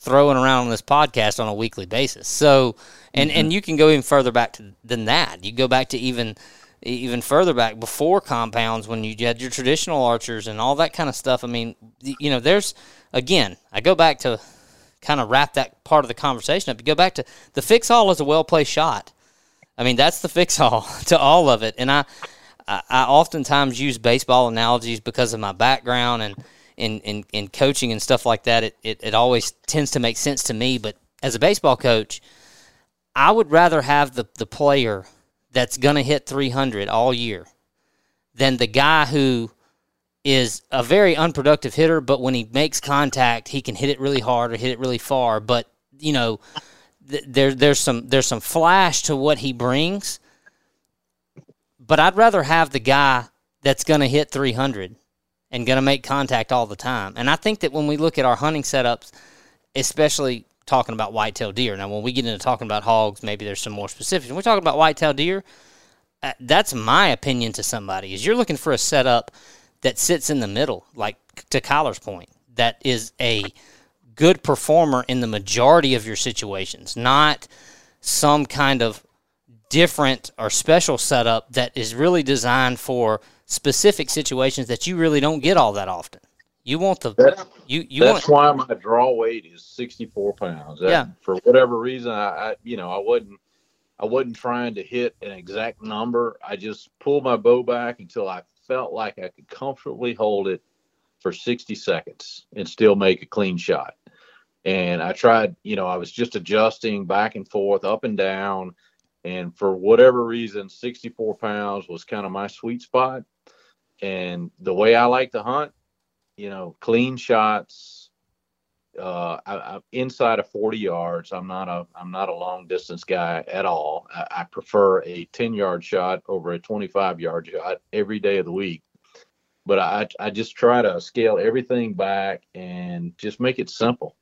C: throwing around on this podcast on a weekly basis. So, and and you can go even further back to, than that. You go back to even even further back before compounds when you had your traditional archers and all that kind of stuff. I mean, you know, there's again, I go back to kind of wrap that part of the conversation up. You go back to the fix all is a well placed shot. I mean, that's the fix all to all of it. And I, I, oftentimes use baseball analogies because of my background and in, in, in coaching and stuff like that. It, it, it always tends to make sense to me. But as a baseball coach, I would rather have the, the player that's going to hit 300 all year than the guy who is a very unproductive hitter, but when he makes contact, he can hit it really hard or hit it really far. But, you know, th- there there's some there's some flash to what he brings. But I'd rather have the guy that's going to hit 300 and going to make contact all the time. And I think that when we look at our hunting setups, especially talking about whitetail deer. Now, when we get into talking about hogs, maybe there's some more specifics. When we're talking about whitetail deer, uh, that's my opinion to somebody. Is you're looking for a setup that sits in the middle, like to Kyler's point, that is a good performer in the majority of your situations, not some kind of different or special setup that is really designed for specific situations that you really don't get all that often. You want the
E: That's,
C: you you
E: that's
C: want
E: why my draw weight is 64 pounds. That-
C: Yeah.
E: For whatever reason, I, I you know I wasn't I wasn't trying to hit an exact number. I just pulled my bow back until I felt like I could comfortably hold it for 60 seconds and still make a clean shot. And I tried, you know, I was just adjusting back and forth, up and down. And for whatever reason, 64 pounds was kind of my sweet spot. And the way I like to hunt, you know, clean shots, uh, I, I, inside of 40 yards. I'm not a I'm not a long distance guy at all. I, I prefer a 10 yard shot over a 25 yard shot every day of the week. But I I just try to scale everything back and just make it simple.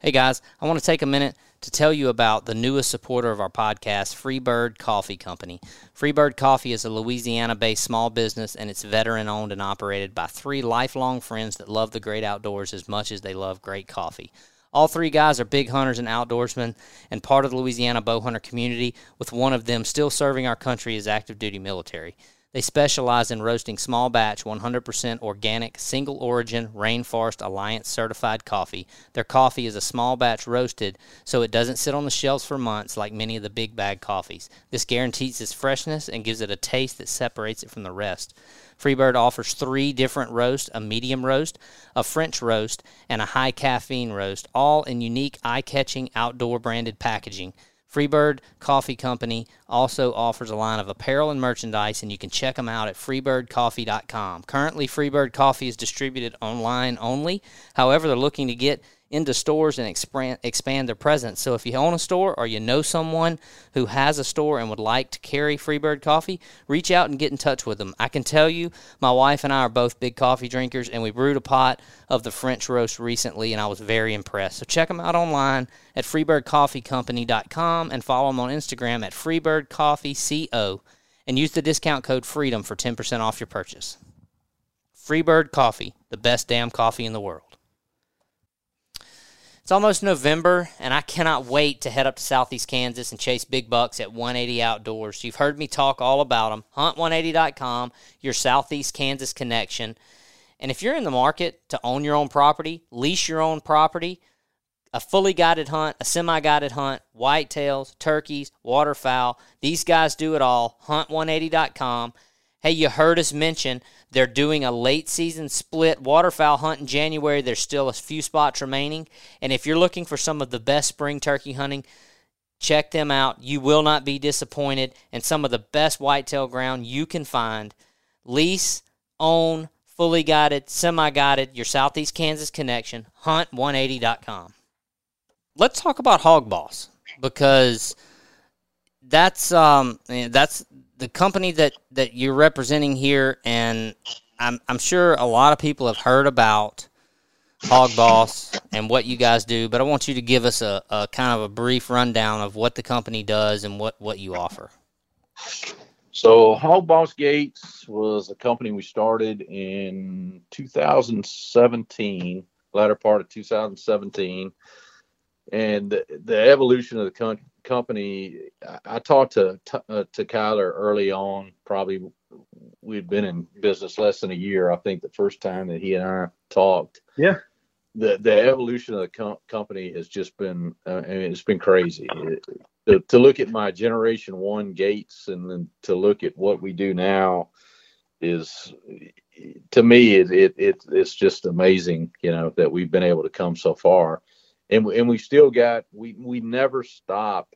C: Hey guys, I want to take a minute to tell you about the newest supporter of our podcast, Freebird Coffee Company. Freebird Coffee is a Louisiana based small business and it's veteran owned and operated by three lifelong friends that love the great outdoors as much as they love great coffee. All three guys are big hunters and outdoorsmen and part of the Louisiana bow hunter community, with one of them still serving our country as active duty military. They specialize in roasting small batch, 100% organic, single origin, Rainforest Alliance certified coffee. Their coffee is a small batch roasted, so it doesn't sit on the shelves for months like many of the big bag coffees. This guarantees its freshness and gives it a taste that separates it from the rest. Freebird offers three different roasts a medium roast, a French roast, and a high caffeine roast, all in unique, eye catching, outdoor branded packaging. Freebird Coffee Company also offers a line of apparel and merchandise, and you can check them out at freebirdcoffee.com. Currently, Freebird Coffee is distributed online only. However, they're looking to get into stores and expand, expand their presence. So if you own a store or you know someone who has a store and would like to carry Freebird coffee, reach out and get in touch with them. I can tell you, my wife and I are both big coffee drinkers, and we brewed a pot of the French roast recently, and I was very impressed. So check them out online at freebirdcoffeecompany.com and follow them on Instagram at freebirdcoffeeco and use the discount code FREEDOM for 10% off your purchase. Freebird Coffee, the best damn coffee in the world. It's almost November, and I cannot wait to head up to Southeast Kansas and chase big bucks at 180 Outdoors. You've heard me talk all about them. Hunt180.com, your Southeast Kansas connection. And if you're in the market to own your own property, lease your own property, a fully guided hunt, a semi guided hunt, whitetails, turkeys, waterfowl, these guys do it all. Hunt180.com. Hey, you heard us mention they're doing a late season split waterfowl hunt in January. There's still a few spots remaining. And if you're looking for some of the best spring turkey hunting, check them out. You will not be disappointed. And some of the best whitetail ground you can find. Lease, own, fully guided, semi guided, your Southeast Kansas connection, hunt180.com. Let's talk about Hogg Boss because that's um that's the company that that you're representing here, and I'm I'm sure a lot of people have heard about Hogg Boss and what you guys do, but I want you to give us a, a kind of a brief rundown of what the company does and what what you offer.
E: So Hogg Boss Gates was a company we started in 2017, latter part of 2017, and the, the evolution of the con- company, I, talked to uh, to Kyler early on. Probably we'd been in business less than a year. I think the first time that he and I talked.
D: Yeah.
E: The the evolution of the com- company has just been uh, I mean, it's been crazy. It, to, to look at my generation one gates and then to look at what we do now is to me it, it, it it's just amazing you know that we've been able to come so far and we, and we still got we we never stop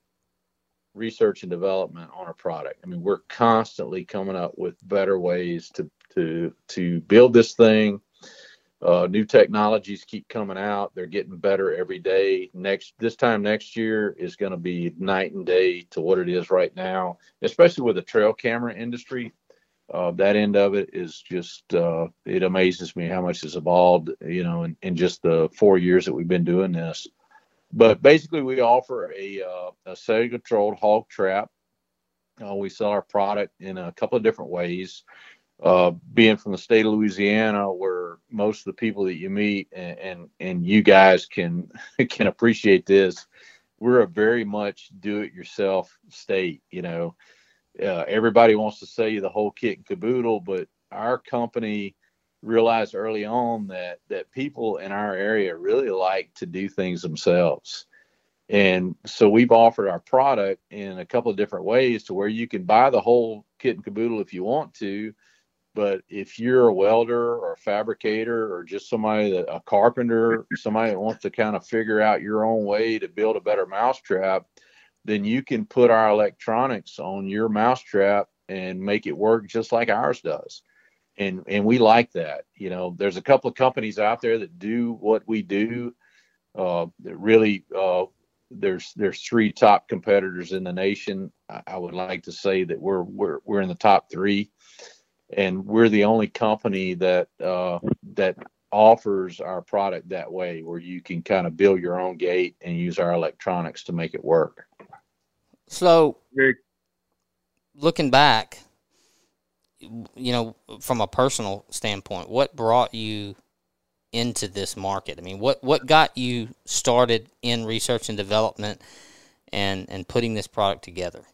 E: research and development on a product. I mean, we're constantly coming up with better ways to to to build this thing. Uh, new technologies keep coming out; they're getting better every day. Next, this time next year is going to be night and day to what it is right now, especially with the trail camera industry. Uh, that end of it is just uh, it amazes me how much has evolved, you know, in, in just the four years that we've been doing this. But basically, we offer a, uh, a cellular controlled hog trap. Uh, we sell our product in a couple of different ways. Uh, being from the state of Louisiana, where most of the people that you meet and and, and you guys can can appreciate this, we're a very much do-it-yourself state. You know, uh, everybody wants to sell you the whole kit and caboodle, but our company realized early on that that people in our area really like to do things themselves. And so we've offered our product in a couple of different ways to where you can buy the whole kit and caboodle if you want to. But if you're a welder or a fabricator or just somebody that a carpenter, somebody that wants to kind of figure out your own way to build a better mousetrap, then you can put our electronics on your mousetrap and make it work just like ours does and and we like that. You know, there's a couple of companies out there that do what we do. Uh, that really, uh, there's there's three top competitors in the nation. I, I, would like to say that we're we're we're in the top three, and we're the only company that uh, that offers our product that way, where you can kind of build your own gate and use our electronics to make it work.
C: So, looking back, you know, from a personal standpoint, what brought you into this market? I mean, what what got you started in research and development and and putting this product together?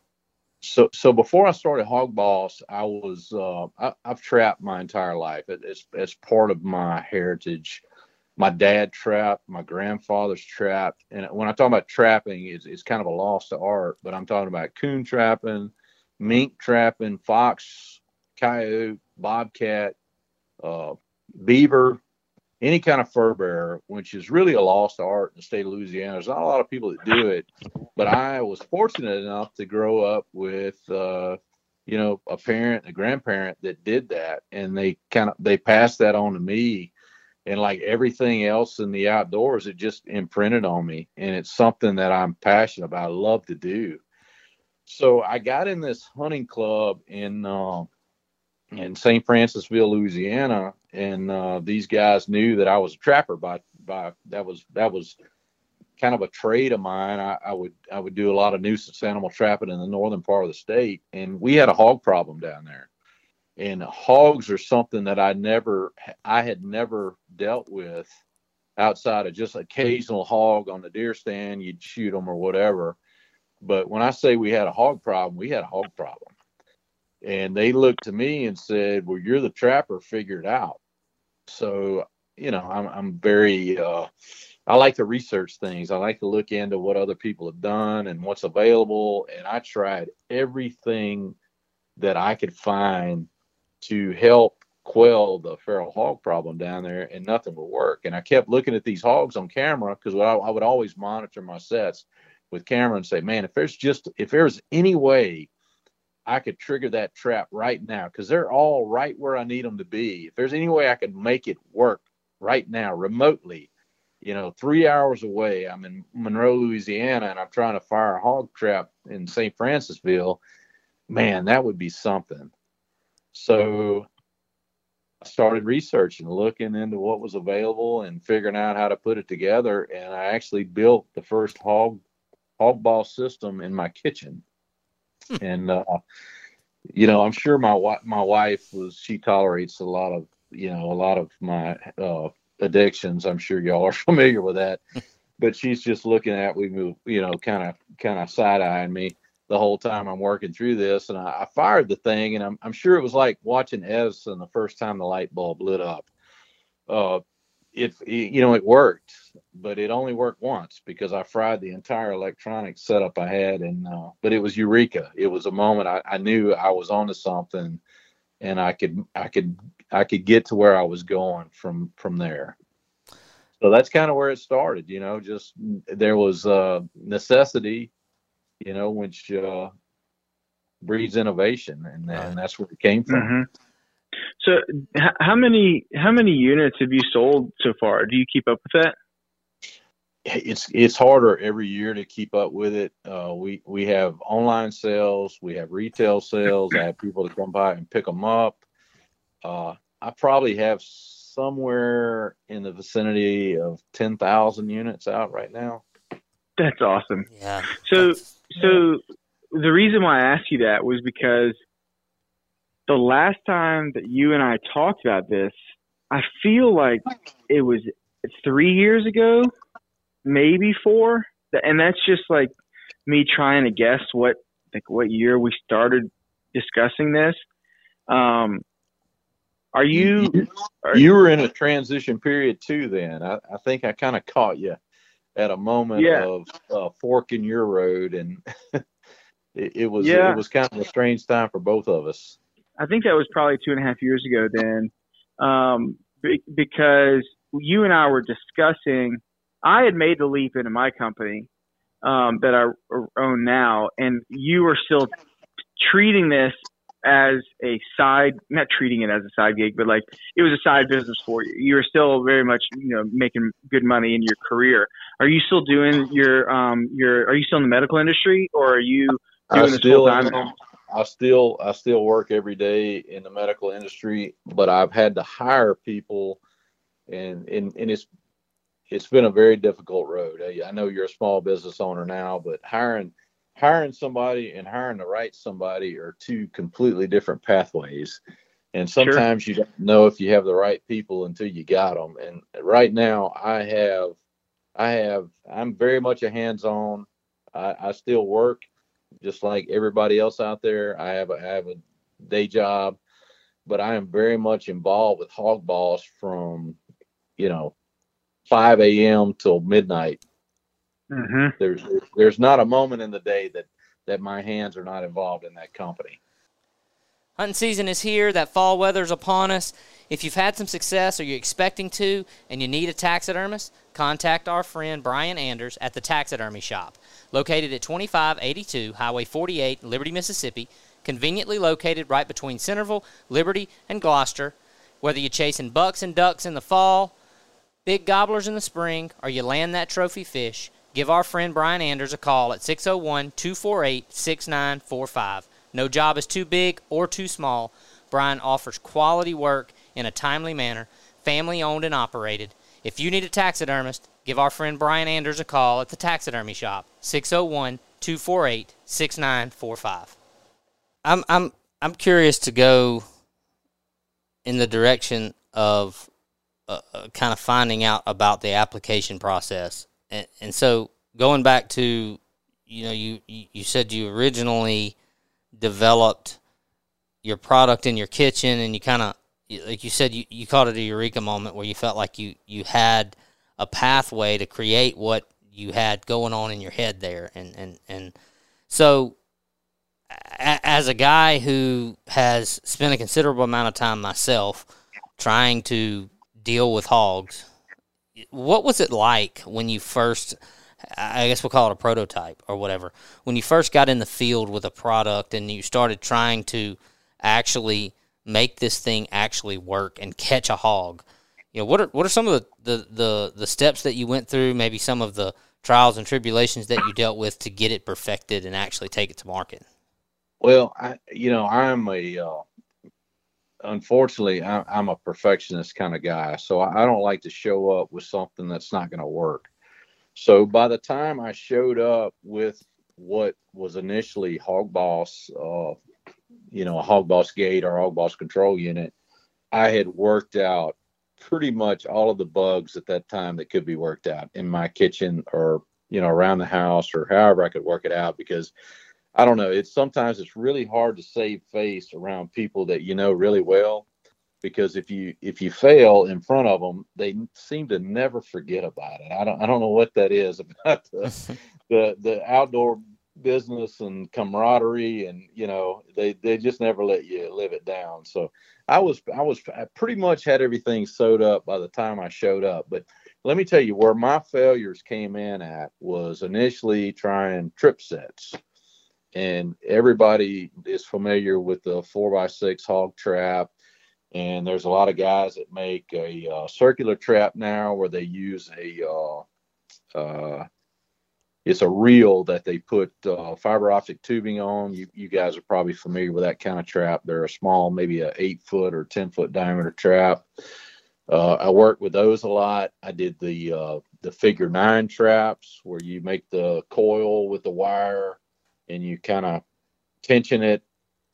E: So, so before I started Hogg Boss, I was uh, I, have trapped my entire life. It, it's it's part of my heritage. My dad trapped, my grandfather's trapped, and when I talk about trapping, it's it's kind of a lost art. But I'm talking about coon trapping, mink trapping, fox, coyote, bobcat, uh, beaver, any kind of fur bearer, which is really a lost art in the state of Louisiana. There's not a lot of people that do it, but I was fortunate enough to grow up with, uh, you know, a parent, a grandparent that did that, and they kind of they passed that on to me, and like everything else in the outdoors, it just imprinted on me, and it's something that I'm passionate about. I love to do. So I got in this hunting club in. Uh, in St. Francisville, Louisiana, and uh, these guys knew that I was a trapper. By by that was that was kind of a trade of mine. I, I, would I would do a lot of nuisance animal trapping in the northern part of the state, and we had a hog problem down there. And hogs are something that I never I had never dealt with outside of just occasional hog on the deer stand. You'd shoot them or whatever. But when I say we had a hog problem, we had a hog problem and they looked to me and said, "Well, you're the trapper. Figure it out." So you know, I'm I'm very uh, I like to research things. I like to look into what other people have done and what's available. And I tried everything that I could find to help quell the feral hog problem down there, and nothing would work. And I kept looking at these hogs on camera because I, I would always monitor my sets with camera and say, "Man, if there's just if there's any way." I could trigger that trap right now because they're all right where I need them to be. If there's any way I could make it work right now, remotely, you know, three hours away, I'm in Monroe, Louisiana, and I'm trying to fire a hog trap in St. Francisville, man, that would be something. So I started researching, looking into what was available and figuring out how to put it together. And I actually built the first hog Hogg Boss system in my kitchen and uh, you know, I'm sure my wife, my wife was she tolerates a lot of you know a lot of my uh, addictions. I'm sure y'all are familiar with that, but she's just looking at we move, you know, kind of kind of side eyeing me the whole time I'm working through this, and I, I fired the thing, and I'm I'm sure it was like watching Edison the first time the light bulb lit up. Uh, it you know it worked but it only worked once because i fried the entire electronic setup i had and uh, but it was eureka. It was a moment I, I knew i was onto something and i could i could i could get to where i was going from from there. So that's kind of where it started you know just there was uh necessity you know which uh breeds innovation and, and that's where it came from. Mm-hmm.
D: So, how many how many units have you sold so far? Do you keep up with that?
E: It's it's harder every year to keep up with it. Uh, we we have online sales, we have retail sales. I have people to come by and pick them up. Uh, I probably have somewhere in the vicinity of ten thousand units out right now.
D: That's awesome.
C: Yeah.
D: So so the reason why I asked you that was because the last time that you and I talked about this, I feel like it was three years ago, maybe four. And that's just like me trying to guess what like what year we started discussing this. Um, are you?
E: Are, you were in a transition period too. Then I, I think I kind of caught you at a moment yeah. of uh, fork in your road, and it, it was yeah. it was kind of a strange time for both of us.
D: I think that was probably two and a half years ago then, um, be, because you and I were discussing. I had made the leap into my company um, that I own now, and you were still treating this as a side, not treating it as a side gig, but like it was a side business for you. You were still very much, you know, making good money in your career. Are you still doing your, um, your, are you still in the medical industry or are you doing I this full time?
E: I still I still work every day in the medical industry, but I've had to hire people, and and and it's it's been a very difficult road. I know you're a small business owner now, but hiring hiring somebody and hiring the right somebody are two completely different pathways. And sometimes sure. you don't know if you have the right people until you got them. And right now, I have, I have, I'm very much a hands-on. I, I still work just like everybody else out there. I have a, I have a day job, but I am very much involved with Hogg Boss from, you know, 5 a.m. till midnight.
D: Mm-hmm.
E: There's there's not a moment in the day that that my hands are not involved in that company.
C: Hunting season is here. That fall weather's upon us. If you've had some success or you're expecting to and you need a taxidermist, contact our friend Brian Anders at the Taxidermy Shop, located at 2582 Highway 48, Liberty, Mississippi, conveniently located right between Centreville, Liberty, and Gloster. Whether you're chasing bucks and ducks in the fall, big gobblers in the spring, or you land that trophy fish, give our friend Brian Anders a call at 601 248 6945. No job is too big or too small. Brian offers quality work in a timely manner, family owned and operated. If you need a taxidermist, give our friend Brian Anders a call at the taxidermy shop, 601 248 6945. I'm I'm I'm curious to go in the direction of uh, uh, kind of finding out about the application process, and, and so going back to you know you you said you originally developed your product in your kitchen and you kind of like you said you, you called it a eureka moment where you felt like you you had a pathway to create what you had going on in your head there and and and so a, as a guy who has spent a considerable amount of time myself trying to deal with hogs what was it like when you first I guess we'll call it a prototype or whatever. When you first got in the field with a product and you started trying to actually make this thing actually work and catch a hog, you know, what are what are some of the, the, the, the steps that you went through, maybe some of the trials and tribulations that you dealt with to get it perfected and actually take it to market?
E: Well, I you know, I'm a uh, unfortunately I, I'm a perfectionist kind of guy, so I, I don't like to show up with something that's not going to work. So by the time I showed up with what was initially Hogg Boss, uh, you know, a Hogg Boss gate or Hogg Boss control unit, I had worked out pretty much all of the bugs at that time that could be worked out in my kitchen or you know around the house or however I could work it out because I don't know. It's sometimes it's really hard to save face around people that you know really well because if you if you fail in front of them, they seem to never forget about it. I don't I don't know what that is about the the, the outdoor business and camaraderie and you know they they just never let you live it down. So i was i was i pretty much had everything sewed up by the time i showed up. But let me tell you where my failures came in at was initially trying trip sets. And everybody is familiar with the four by six hog trap. And there's a lot of guys that make a uh, circular trap now where they use a uh, uh, it's a reel that they put uh, fiber optic tubing on. You, you guys are probably familiar with that kind of trap. They're a small, maybe a eight foot or ten foot diameter trap. Uh, I work with those a lot. I did the uh, the figure nine traps where you make the coil with the wire and you kind of tension it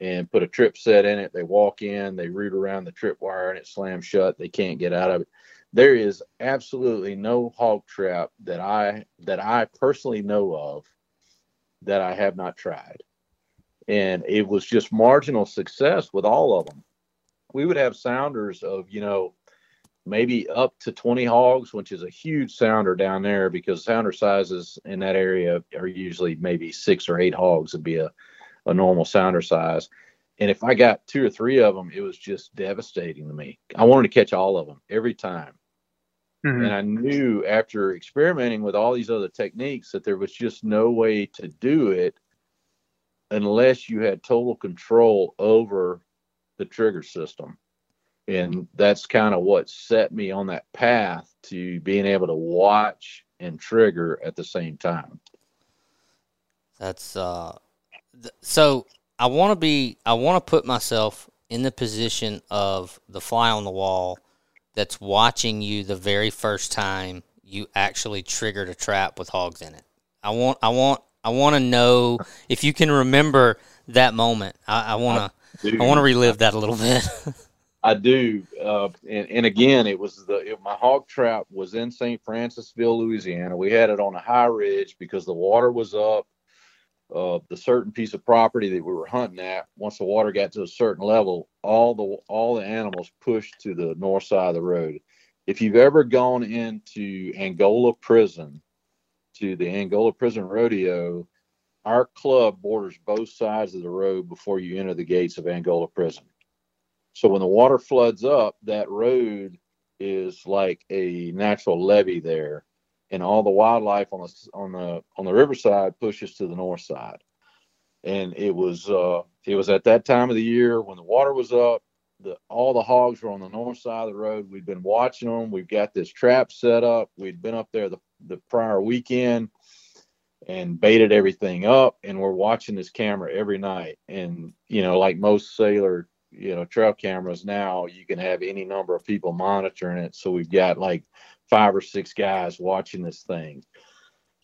E: and put a trip set in it. They walk in, they root around the trip wire, and it slams shut. They can't get out of it. There is absolutely no hog trap that I that I personally know of that I have not tried, and it was just marginal success with all of them. We would have sounders of you know maybe up to 20 hogs, which is a huge sounder down there because sounder sizes in that area are usually maybe six or eight hogs would be a a normal sounder size. And if I got two or three of them, it was just devastating to me. I wanted to catch all of them every time. Mm-hmm. And I knew after experimenting with all these other techniques that there was just no way to do it unless you had total control over the trigger system. And that's kind of what set me on that path to being able to watch and trigger at the same time.
C: That's uh so I want to be I want to put myself in the position of the fly on the wall that's watching you the very first time you actually triggered a trap with hogs in it. I want I want I want to know if you can remember that moment. I, want to I want to relive that a little bit.
E: I do, uh, and, and again, it was the it, my hog trap was in St. Francisville, Louisiana. We had it on a high ridge because the water was up uh, the certain piece of property that we were hunting at. Once the water got to a certain level, all the all the animals pushed to the north side of the road. If you've ever gone into Angola Prison, to the Angola Prison Rodeo, our club borders both sides of the road before you enter the gates of Angola Prison. So when the water floods up, that road is like a natural levee there, and all the wildlife on the on the on the riverside pushes to the north side. And it was uh, it was at that time of the year when the water was up. The, all the hogs were on the north side of the road. We'd been watching them. We've got this trap set up. We'd been up there the, the prior weekend and baited everything up and we're watching this camera every night and you know like most sailor you know trail cameras now you can have any number of people monitoring it so we've got like five or six guys watching this thing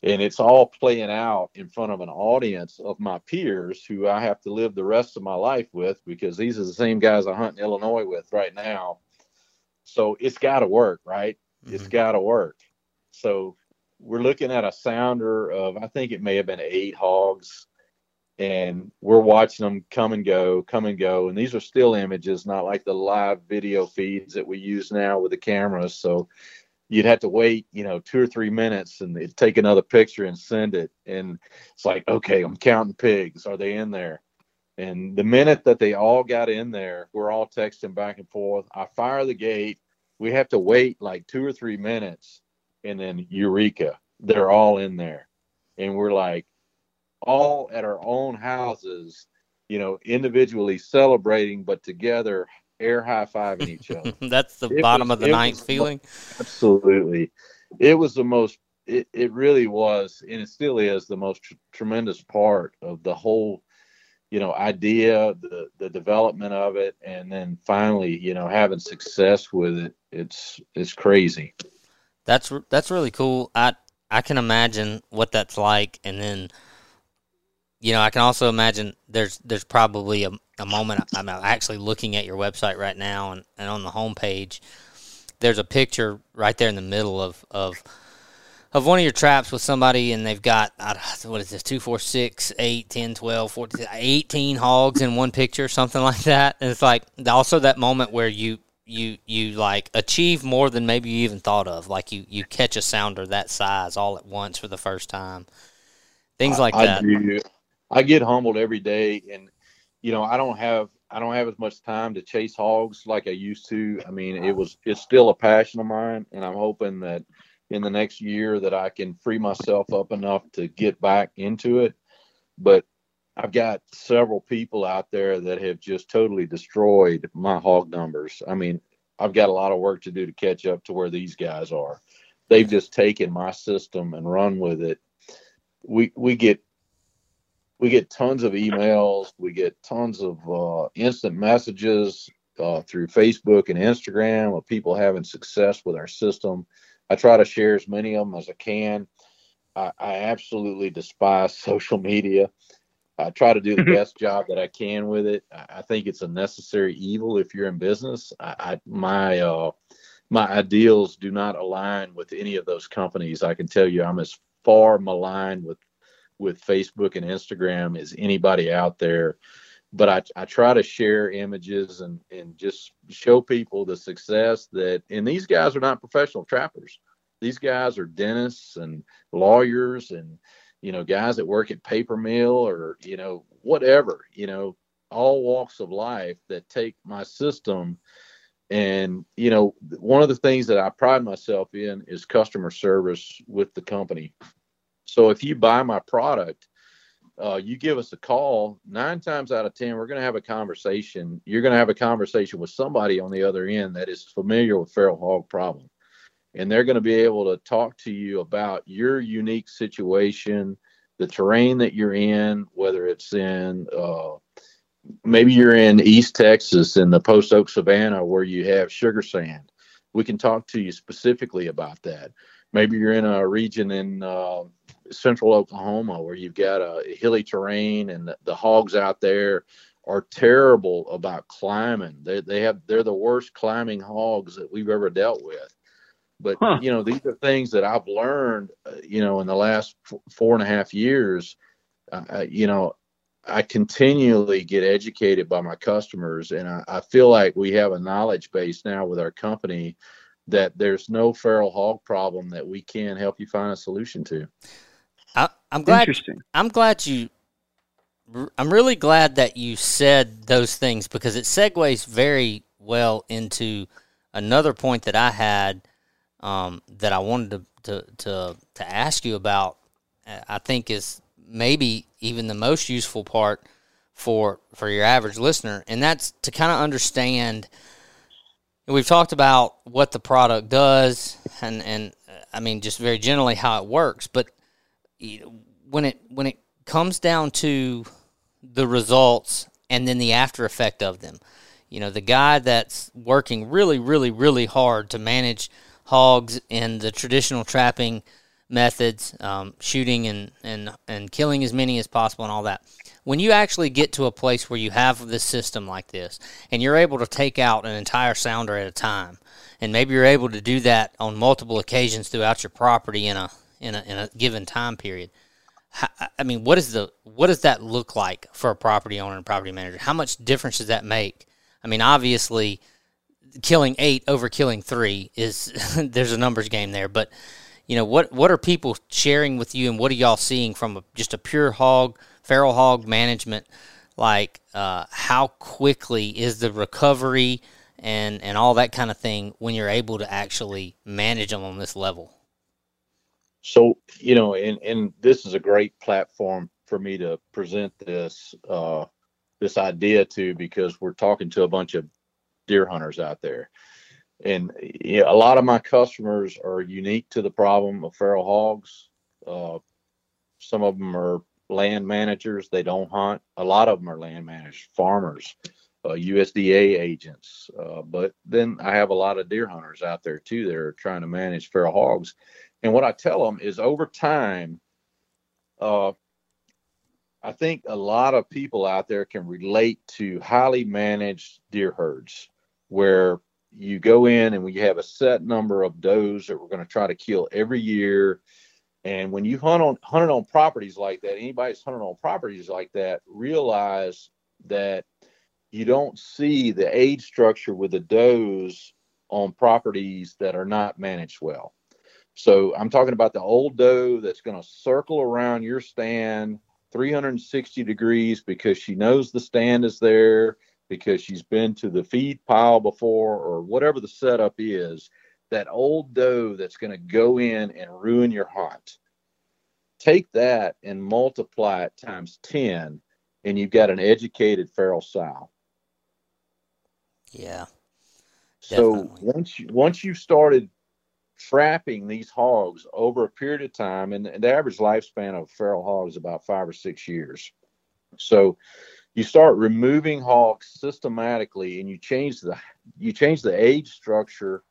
E: and it's all playing out in front of an audience of my peers who I have to live the rest of my life with because these are the same guys I hunt in Illinois with right now. So it's got to work, right? Mm-hmm. It's got to work. So we're looking at a sounder of I think it may have been eight hogs, and we're watching them come and go, come and go. And these are still images, not like the live video feeds that we use now with the cameras. So you'd have to wait, you know, two or three minutes and it'd take another picture and send it. And it's like, okay, I'm counting pigs. Are they in there? And the minute that they all got in there, we're all texting back and forth. I fire the gate. We have to wait like two or three minutes and then Eureka. They're all in there. And we're like all at our own houses, you know, individually celebrating, but together air high fiving each other.
C: That's the it bottom was, of the ninth feeling.
E: Absolutely. It was the most, it, it really was, and it still is the most tr- tremendous part of the whole, you know, idea, the, the development of it. And then finally, you know, having success with it. It's, it's crazy.
C: That's that's really cool. I I can imagine what that's like, and then you know I can also imagine there's there's probably a, a moment. I'm actually looking at your website right now, and, and on the homepage, there's a picture right there in the middle of of of one of your traps with somebody and they've got what is this 2 4 6 8 10 12 14 18 hogs in one picture something like that and it's like also that moment where you you you like achieve more than maybe you even thought of. Like you you catch a sounder that size all at once for the first time. Things like
E: I,
C: that.
E: Do. I get humbled every day, and you know I don't have I don't have as much time to chase hogs like I used to. I mean, it was it's still a passion of mine, and I'm hoping that in the next year that I can free myself up enough to get back into it. But I've got several people out there that have just totally destroyed my hog numbers. I mean, I've got a lot of work to do to catch up to where these guys are. They've just taken my system and run with it. We we get we get tons of emails. We get tons of uh, instant messages uh, through Facebook and Instagram of people having success with our system. I try to share as many of them as I can. I, I absolutely despise social media. I try to do the mm-hmm. best job that I can with it. I think it's a necessary evil if you're in business. I, I my uh, my ideals do not align with any of those companies. I can tell you, I'm as far maligned with with Facebook and Instagram as anybody out there. But I, I try to share images and, and just show people the success that, and these guys are not professional trappers. These guys are dentists and lawyers and you know, guys that work at paper mill or, you know, whatever, you know, all walks of life that take my system. And, you know, one of the things that I pride myself in is customer service with the company. So if you buy my product, uh, you give us a call, nine times out of 10, we're going to have a conversation. You're going to have a conversation with somebody on the other end that is familiar with feral hog problem and they're going to be able to talk to you about your unique situation, the terrain that you're in, whether it's in uh, maybe you're in East Texas in the post oak savanna where you have sugar sand. We can talk to you specifically about that. Maybe you're in a region in uh, central Oklahoma where you've got a hilly terrain and the, the hogs out there are terrible about climbing. They, they have they're the worst climbing hogs that we've ever dealt with but huh. you know, these are things that I've learned, uh, you know, in the last f- four and a half years. uh, you know, I continually get educated by my customers, and I, I, feel like we have a knowledge base now with our company that there's no feral hog problem that we can help you find a solution to.
C: I, am glad. I'm glad you. I'm really glad that you said those things because it segues very well into another point that I had um, that I wanted to, to to to ask you about. I think is maybe even the most useful part for for your average listener, and that's to kind of understand. We've talked about what the product does, and and I mean just very generally how it works. But when it when it comes down to the results and then the after effect of them, you know, the guy that's working really, really, really hard to manage hogs in the traditional trapping methods, um, shooting and, and, and killing as many as possible and all that. When you actually get to a place where you have this system like this and you're able to take out an entire sounder at a time, and maybe you're able to do that on multiple occasions throughout your property in a in a, in a given time period. I mean, what is the what does that look like for a property owner and property manager? How much difference does that make? I mean, obviously, killing eight over killing three is there's a numbers game there, but you know what what are people sharing with you and what are y'all seeing from a, just a pure hog feral hog management like uh, how quickly is the recovery and and all that kind of thing when you're able to actually manage them on this level
E: so you know and and this is a great platform for me to present this uh this idea to because we're talking to a bunch of deer hunters out there and you know, a lot of my customers are unique to the problem of feral hogs. Uh, some of them are land managers; they don't hunt. A lot of them are land managers, farmers, uh, USDA agents. Uh, but then I have a lot of deer hunters out there too that are trying to manage feral hogs. And what I tell them is, over time, uh, I think a lot of people out there can relate to highly managed deer herds where you go in and we have a set number of does that we're going to try to kill every year. And when you hunt on hunted on properties like that, anybody's hunted on properties like that, realize that you don't see the age structure with the does on properties that are not managed well. So I'm talking about the old doe that's going to circle around your stand 360 degrees because she knows the stand is there because she's been to the feed pile before or whatever the setup is, that old doe that's going to go in and ruin your hunt. Take that and multiply it times 10, and you've got an educated feral sow.
C: Yeah.
E: So once you once you started trapping these hogs over a period of time, and, the average lifespan of feral hogs is about five or six years. So you start removing hogs systematically and you change the you change the age structure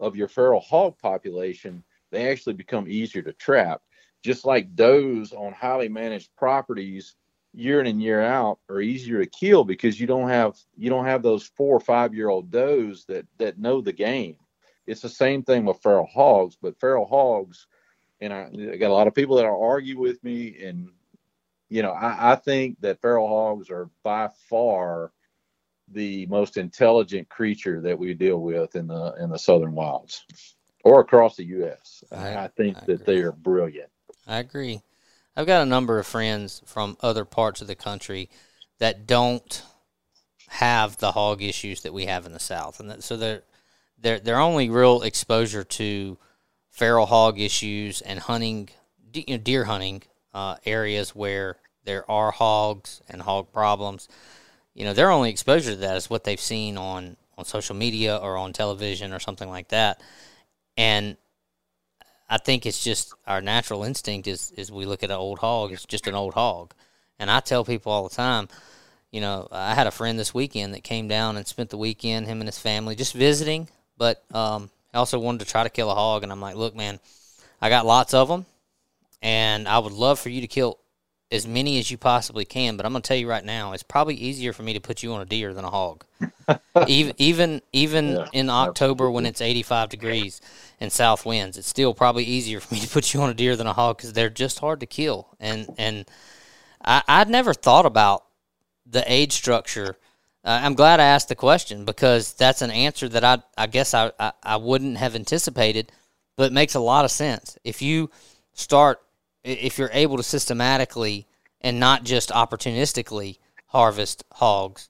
E: of your feral hog population they actually become easier to trap just like does on highly managed properties year in and year out are easier to kill because you don't have you don't have those four or five year old does that that know the game it's the same thing with feral hogs but feral hogs and I, I got a lot of people that argue with me and you know, I, I think that feral hogs are by far the most intelligent creature that we deal with in the in the southern wilds or across the U.S. I, I think I that they are brilliant.
C: I agree. I've got a number of friends from other parts of the country that don't have the hog issues that we have in the South, and that, so they're their their only real exposure to feral hog issues and hunting, you know, deer hunting uh, areas where there are hogs and hog problems, you know, their only exposure to that is what they've seen on, on social media or on television or something like that. And I think it's just our natural instinct is, is we look at an old hog, it's just an old hog. And I tell people all the time, you know, I had a friend this weekend that came down and spent the weekend, him and his family, just visiting, but um, I also wanted to try to kill a hog. And I'm like, look, man, I got lots of them and I would love for you to kill as many as you possibly can. But I'm going to tell you right now, it's probably easier for me to put you on a deer than a hog. even even even yeah, in October absolutely. when it's 85 degrees and south winds, it's still probably easier for me to put you on a deer than a hog because they're just hard to kill. And and I, I'd never thought about the age structure. Uh, I'm glad I asked the question because that's an answer that I I guess I, I, I wouldn't have anticipated, but makes a lot of sense. If you start, if you're able to systematically and not just opportunistically harvest hogs,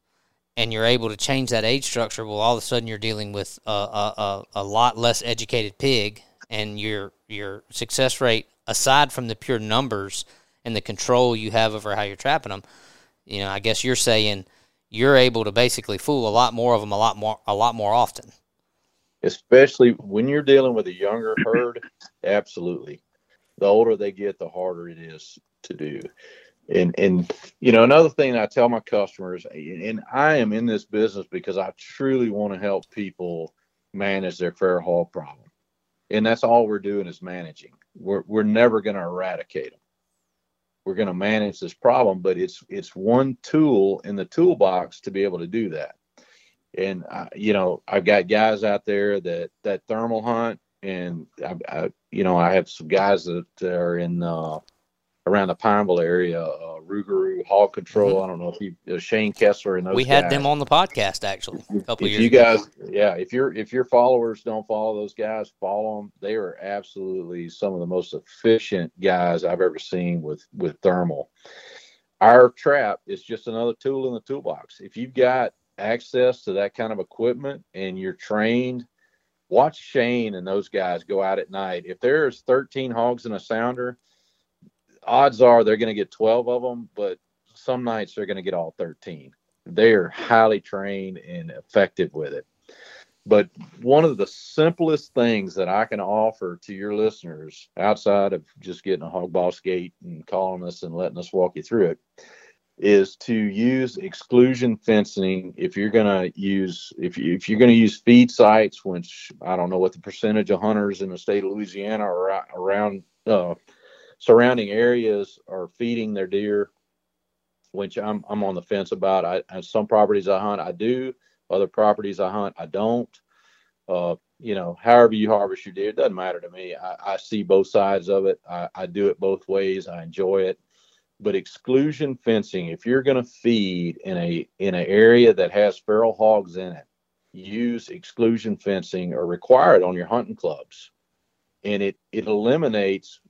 C: and you're able to change that age structure, well, all of a sudden you're dealing with a, a, a, a lot less educated pig, and your your success rate, aside from the pure numbers and the control you have over how you're trapping them, you know, I guess you're saying you're able to basically fool a lot more of them a lot more a lot more often.
E: Especially when you're dealing with a younger herd, absolutely. The older they get, the harder it is to do. And and you know another thing I tell my customers, and I am in this business because I truly want to help people manage their feral hog problem, and that's all we're doing is managing. We're we're never going to eradicate them we're going to manage this problem but it's it's one tool in the toolbox to be able to do that. And you know i've got guys out there that that thermal hunt and I, I you know i have some guys that are in uh, around the Pineville area, uh, Rougarou Hog Control. Mm-hmm. I don't know if you uh, Shane Kessler and those.
C: We
E: guys.
C: had them on the podcast actually a couple
E: if
C: years.
E: You
C: ago.
E: guys, yeah. If your if your followers don't follow those guys, follow them. They are absolutely some of the most efficient guys I've ever seen with with thermal. Our trap is just another tool in the toolbox. If you've got access to that kind of equipment and you're trained watch Shane and those guys go out at night. If there's 13 hogs in a sounder, odds are they're going to get 12 of them, but some nights they're going to get all 13. They're highly trained and effective with it. But one of the simplest things that I can offer to your listeners outside of just getting a Hogg Boss gate and calling us and letting us walk you through it is to use exclusion fencing if you're going to use if you if you're going to use feed sites which I don't know what the percentage of hunters in the state of Louisiana are around uh, surrounding areas are feeding their deer, which I'm I'm on the fence about. I, I some properties I hunt I do, other properties I hunt I don't. Uh, you know, however you harvest your deer, it doesn't matter to me. I, I see both sides of it. I, I do it both ways. I enjoy it. But exclusion fencing, if you're going to feed in a in an area that has feral hogs in it, use exclusion fencing or require it on your hunting clubs, and it it eliminates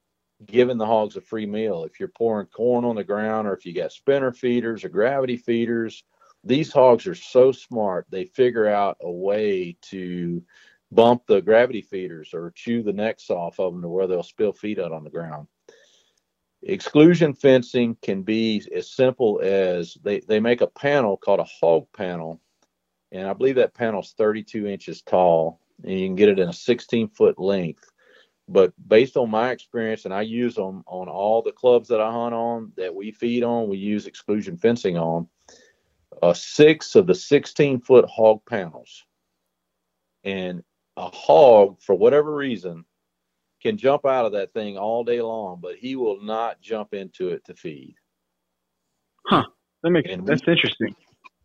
E: giving the hogs a free meal. If you're pouring corn on the ground or if you got spinner feeders or gravity feeders, these hogs are so smart. They figure out a way to bump the gravity feeders or chew the necks off of them to where they'll spill feed out on the ground. Exclusion fencing can be as simple as they, they make a panel called a hog panel. And I believe that panel is 32 inches tall and you can get it in a 16 foot length but based on my experience, and I use them on all the clubs that I hunt on, that we feed on, we use exclusion fencing on. Uh, six of the 16 foot hog panels, and a hog, for whatever reason, can jump out of that thing all day long, but he will not jump into it to feed.
D: Huh? That makes and that's we, interesting.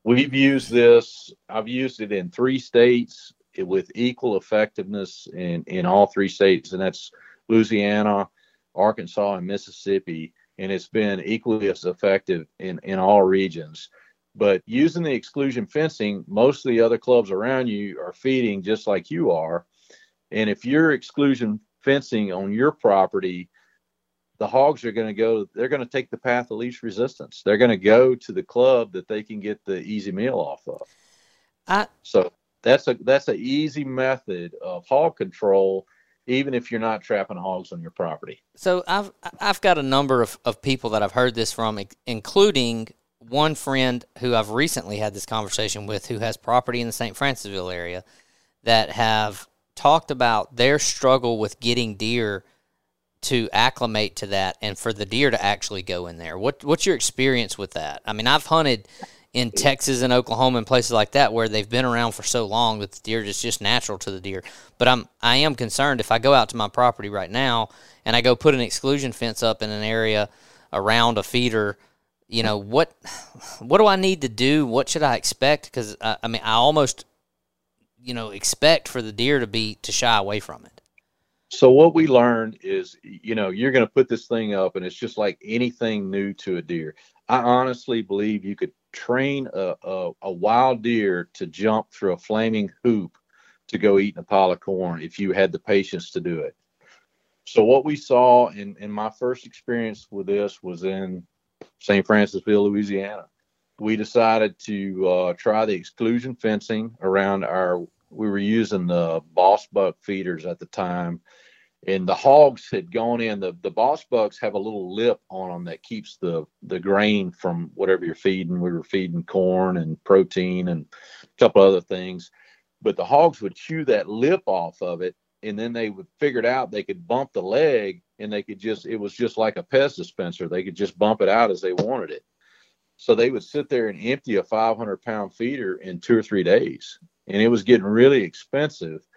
E: We've used this. I've used it in three states with equal effectiveness in, in all three states, and that's Louisiana, Arkansas, and Mississippi. And it's been equally as effective in, in all regions. But using the exclusion fencing, most of the other clubs around you are feeding just like you are. And if you're exclusion fencing on your property, the hogs are going to go, they're going to take the path of least resistance. They're going to go to the club that they can get the easy meal off of. I, so that's a that's an easy method of hog control even if you're not trapping hogs on your property.
C: So i've i've got a number of, of people that i've heard this from including one friend who i've recently had this conversation with who has property in the st francisville area that have talked about their struggle with getting deer to acclimate to that and for the deer to actually go in there. What what's your experience with that? I mean i've hunted in Texas and Oklahoma and places like that where they've been around for so long that the deer is just natural to the deer. But I'm I am concerned if I go out to my property right now and I go put an exclusion fence up in an area around a feeder, you know what what do I need to do? What should I expect? Because I, I mean I almost you know expect for the deer to be to shy away from it.
E: So what we learned is, you know, you're going to put this thing up, and it's just like anything new to a deer. I honestly believe you could train a, a, a wild deer to jump through a flaming hoop to go eat a pile of corn if you had the patience to do it. So what we saw in, in my first experience with this was in St. Francisville, Louisiana. We decided to uh, try the exclusion fencing around our. We were using the boss buck feeders at the time, and the hogs had gone in. The the boss bucks have a little lip on them that keeps the the grain from whatever you're feeding. We were feeding corn and protein and a couple other things, but the hogs would chew that lip off of it and then they would figured out. They could bump the leg and they could just it was just like a Pez dispenser. They could just bump it out as they wanted it. So they would sit there and empty a 500 pound feeder in two or three days. And it was getting really expensive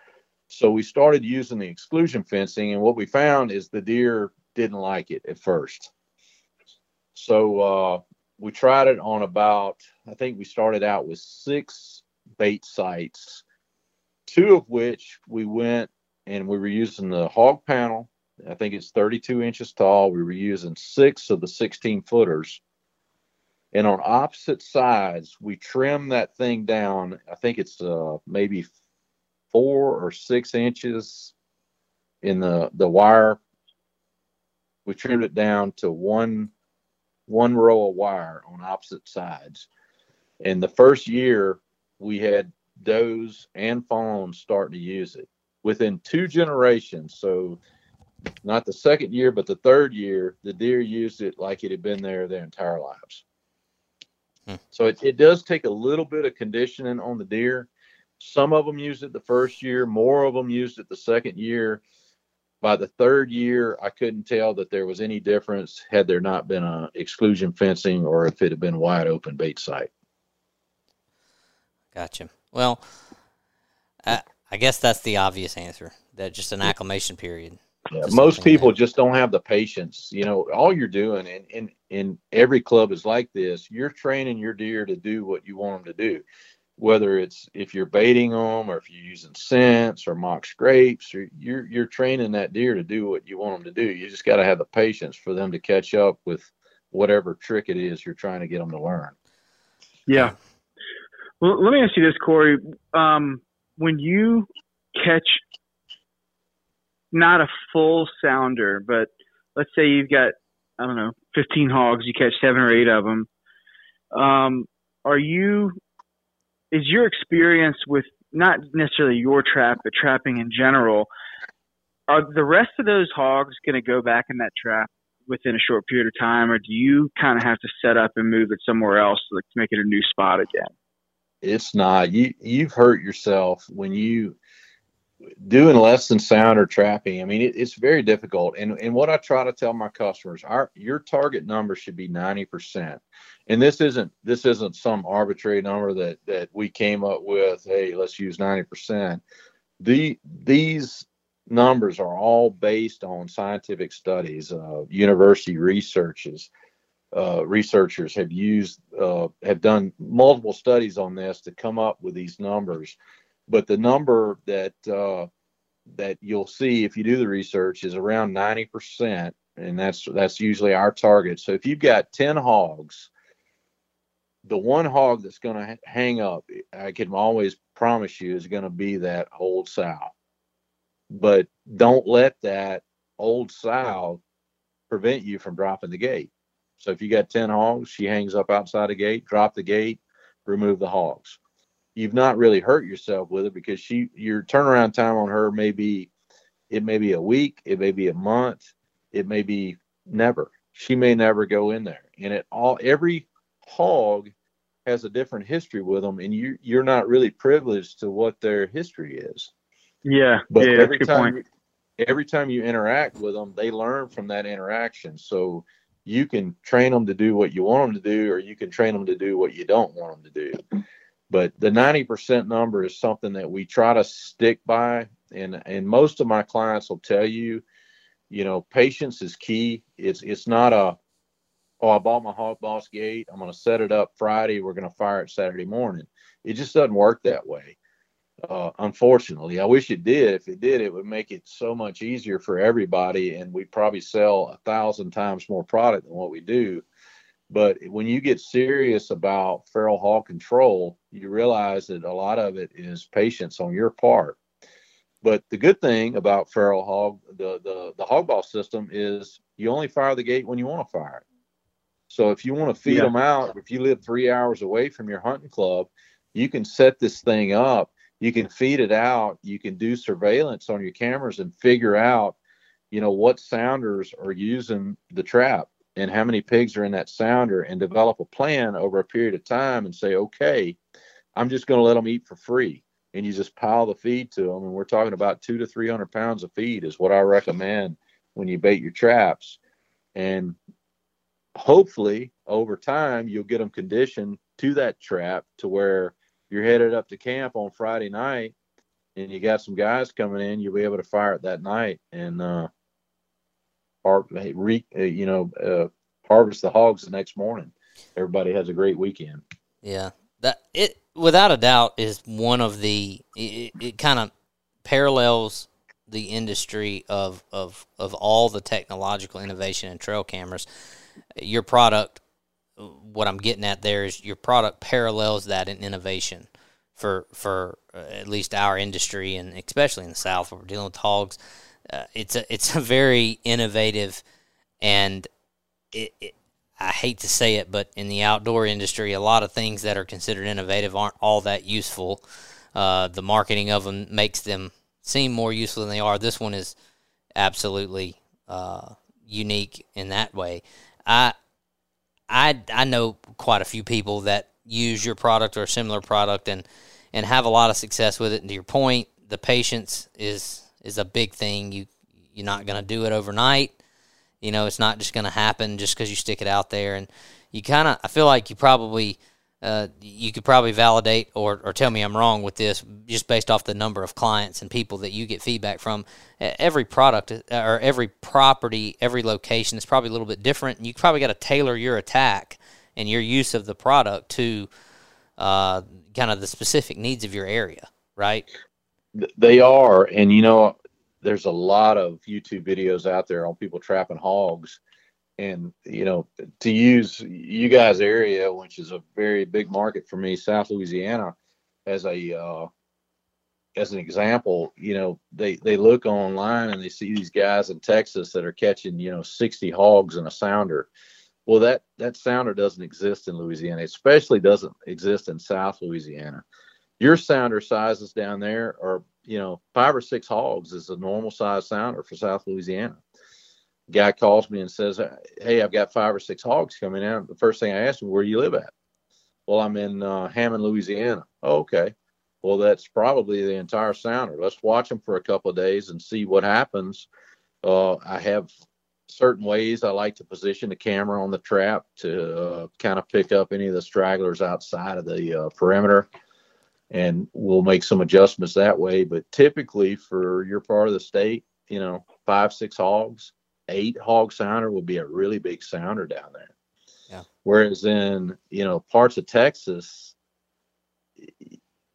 E: so we started using the exclusion fencing and what we found is the deer didn't like it at first so uh, we tried it on about i think we started out with six bait sites two of which we went and we were using the hog panel. I think it's 32 inches tall. We were using six of the 16 footers. And on opposite sides, we trimmed that thing down. I think it's uh, maybe four or six inches in the, the wire. We trimmed it down to one one row of wire on opposite sides. And the first year, we had does and fawns starting to use it within two generations. So not the second year, but the third year, the deer used it like it had been there their entire lives. Hmm. So it, it does take a little bit of conditioning on the deer. Some of them used it the first year, more of them used it the second year. By the third year, I couldn't tell that there was any difference had there not been a exclusion fencing or if it had been wide open bait site.
C: Gotcha. Well, uh, I guess that's the obvious answer. That just an acclimation period.
E: Yeah, most people that. just don't have the patience. You know, all you're doing, and in in every club is like this. You're training your deer to do what you want them to do, whether it's if you're baiting them or if you're using scents or mock scrapes. Or you're you're training that deer to do what you want them to do. You just got to have the patience for them to catch up with whatever trick it is you're trying to get them to learn.
D: Yeah. Well, let me ask you this, Kory. Um, when you catch not a full sounder, but let's say you've got I don't know 15 hogs, you catch seven or eight of them. Um, are you? Is your experience with not necessarily your trap, but trapping in general? Are the rest of those hogs going to go back in that trap within a short period of time, or do you kind of have to set up and move it somewhere else to, to make it a new spot again?
E: it's not you you've hurt yourself when you doing less than sounder trapping i mean it, it's very difficult. And and what i try to tell my customers our your target number should be 90% and this isn't this isn't some arbitrary number that that we came up with hey let's use 90% the these numbers are all based on scientific studies uh, university researches uh, researchers have used uh, have done multiple studies on this to come up with these numbers but the number that uh, that you'll see if you do the research is around 90% and that's that's usually our target. So if you've got 10 hogs the one hog that's going to hang up i can always promise you is going to be that old sow. But don't let that old sow prevent you from dropping the gate. So if you got 10 hogs, she hangs up outside the gate, drop the gate, remove the hogs. You've not really hurt yourself with it because she your turnaround time on her may be it may be a week, it may be a month, it may be never. She may never go in there. And it all every hog has a different history with them and you you're not really privileged to what their history is.
D: Yeah.
E: But
D: yeah,
E: every time point. every time you interact with them, they learn from that interaction. So you can train them to do what you want them to do, or you can train them to do what you don't want them to do. But the 90% number is something that we try to stick by. And, and most of my clients will tell you, you know, patience is key. It's, it's not a, oh, I bought my Hogg Boss gate. I'm going to set it up Friday. We're going to fire it Saturday morning. It just doesn't work that way. Uh, unfortunately, I wish it did. If it did, it would make it so much easier for everybody, and we'd probably sell a thousand times more product than what we do. But when you get serious about feral hog control, you realize that a lot of it is patience on your part. But the good thing about feral hog, the the the Hogg Boss system is you only fire the gate when you want to fire it. So if you want to feed yeah. them out, if you live three hours away from your hunting club, you can set this thing up. You can feed it out. You can do surveillance on your cameras and figure out, you know, what sounders are using the trap and how many pigs are in that sounder and develop a plan over a period of time and say, okay, I'm just going to let them eat for free and you just pile the feed to them. And we're talking about two to 300 pounds of feed is what I recommend when you bait your traps. And hopefully over time, you'll get them conditioned to that trap to where you're headed up to camp on Friday night and you got some guys coming in, you'll be able to fire it that night and, uh, re, uh, you know, uh, harvest the hogs the next morning. Everybody has a great weekend.
C: Yeah, that it without a doubt is one of the it, it kind of parallels the industry of of of all the technological innovation in trail cameras. Your product, what I'm getting at there is your product parallels that in innovation for for uh, at least our industry and especially in the South where we're dealing with hogs. Uh, it's a it's a very innovative and it, it, I hate to say it, but in the outdoor industry, a lot of things that are considered innovative aren't all that useful. Uh, the marketing of them makes them seem more useful than they are. This one is absolutely uh, unique in that way. I, I, I know quite a few people that use your product or a similar product and and have a lot of success with it. And to your point, the patience is is a big thing. You you're not going to do it overnight. You know, it's not just going to happen just because you stick it out there. And you kind of, I feel like you probably, uh, you could probably validate or, or tell me I'm wrong with this just based off the number of clients and people that you get feedback from. Every product uh, or every property, every location is probably a little bit different. And you probably got to tailor your attack and your use of the product to uh, kind of the specific needs of your area, right?
E: They are. And, you know, there's a lot of YouTube videos out there on people trapping hogs. And, you know, to use you guys' area, which is a very big market for me, South Louisiana, as a, uh, as an example, you know, they, they look online and they see these guys in Texas that are catching, you know, 60 hogs in a sounder. Well, that, that sounder doesn't exist in Louisiana, it especially doesn't exist in South Louisiana. Your sounder sizes down there are you know, five or six hogs is a normal size sounder for South Louisiana. Guy calls me and says, Hey, I've got five or six hogs coming out. The first thing I ask him, Where do you live at? Well, I'm in uh, Hammond, Louisiana. Oh, okay. Well, that's probably the entire sounder. Let's watch them for a couple of days and see what happens. Uh, I have certain ways I like to position the camera on the trap to uh, kind of pick up any of the stragglers outside of the uh, perimeter and we'll make some adjustments that way. But typically for your part of the state, you know, five, six hogs, eight hog sounder would be a really big sounder down there. Yeah. Whereas in, you know, parts of Texas,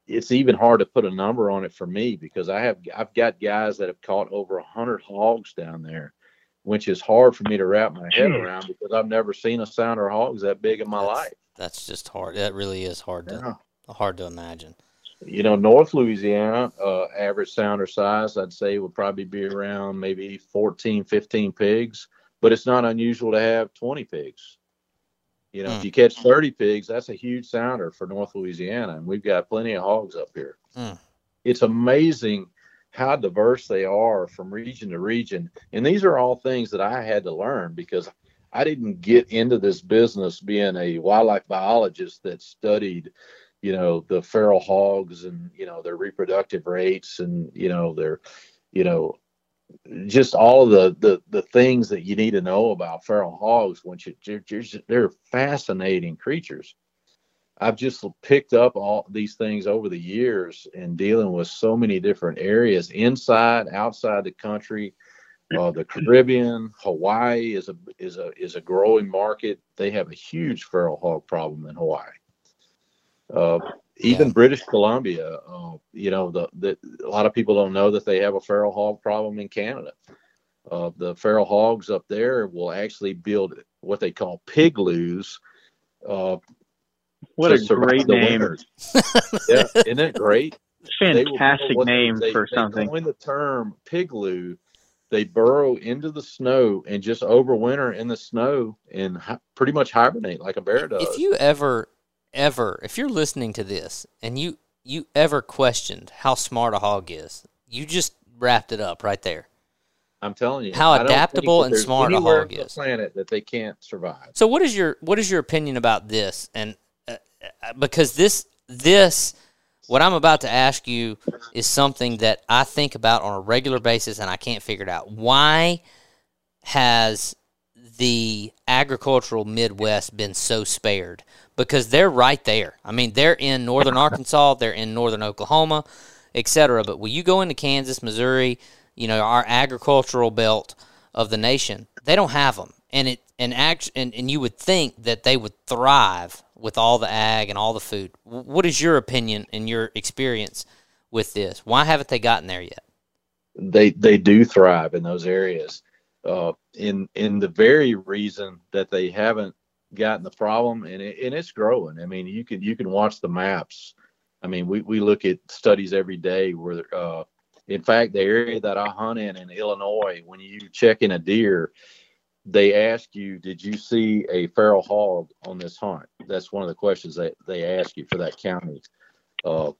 E: it's even hard to put a number on it for me because I have I've got guys that have caught over a hundred hogs down there, which is hard for me to wrap my head around because I've never seen a sounder hogs that big in my
C: that's,
E: life.
C: That's just hard. That really is hard to hard to imagine.
E: You know, North Louisiana, uh, average sounder size, I'd say would probably be around maybe 14, 15 pigs, but it's not unusual to have 20 pigs. You know, mm. if you catch 30 pigs, that's a huge sounder for North Louisiana, and we've got plenty of hogs up here. Mm. It's amazing how diverse they are from region to region. And these are all things that I had to learn because I didn't get into this business being a wildlife biologist that studied you know the feral hogs and you know their reproductive rates and you know their you know just all of the the, the things that you need to know about feral hogs once you they're, they're fascinating creatures i've just picked up all these things over the years and dealing with so many different areas inside outside the country uh, the Caribbean, Hawaii is a is a is a growing market. They have a huge feral hog problem in Hawaii. Uh, even
C: Yeah.
E: British Columbia, uh, you know, the, the a lot of people don't know that they have a feral hog problem in Canada. Uh, the feral hogs up there will actually build what they call pigloos. Uh,
D: What a great name.
E: yeah, isn't it great?
D: Fantastic
E: build
D: name
E: they-
D: for
E: they
D: something.
E: coined the term pigloo. They burrow into the snow and just overwinter in the snow and hi- pretty much hibernate like a bear does.
C: If you ever, ever, if you're listening to this and you you ever questioned how smart a hog is, you just wrapped it up right there.
E: I'm telling you,
C: How
E: I don't think
C: adaptable and smart a hog
E: on the
C: is.
E: planet that they can't survive.
C: So what is your what is your opinion about this? And uh, uh, because this this what I'm about to ask you is something that I think about on a regular basis and I can't figure it out. Why has the agricultural Midwest been so spared? Because they're right there. I mean, they're in northern Arkansas, they're in northern Oklahoma, etc. But when you go into Kansas, Missouri, you know our agricultural belt of the nation, they don't have them, and it and act and, and you would think that they would thrive with all the ag and all the food. What is your opinion and your experience with this? Why haven't they gotten there yet?
E: They they do thrive in those areas. Uh, in in the very reason that they haven't gotten the problem, and it, and it's growing. I mean, you can you can watch the maps. I mean, we, we look at studies every day where, uh, in fact, the area that I hunt in in Illinois, when you check in a deer, they ask you, did you see a feral hog on this hunt? That's one of the questions that they ask you for that county. Uh,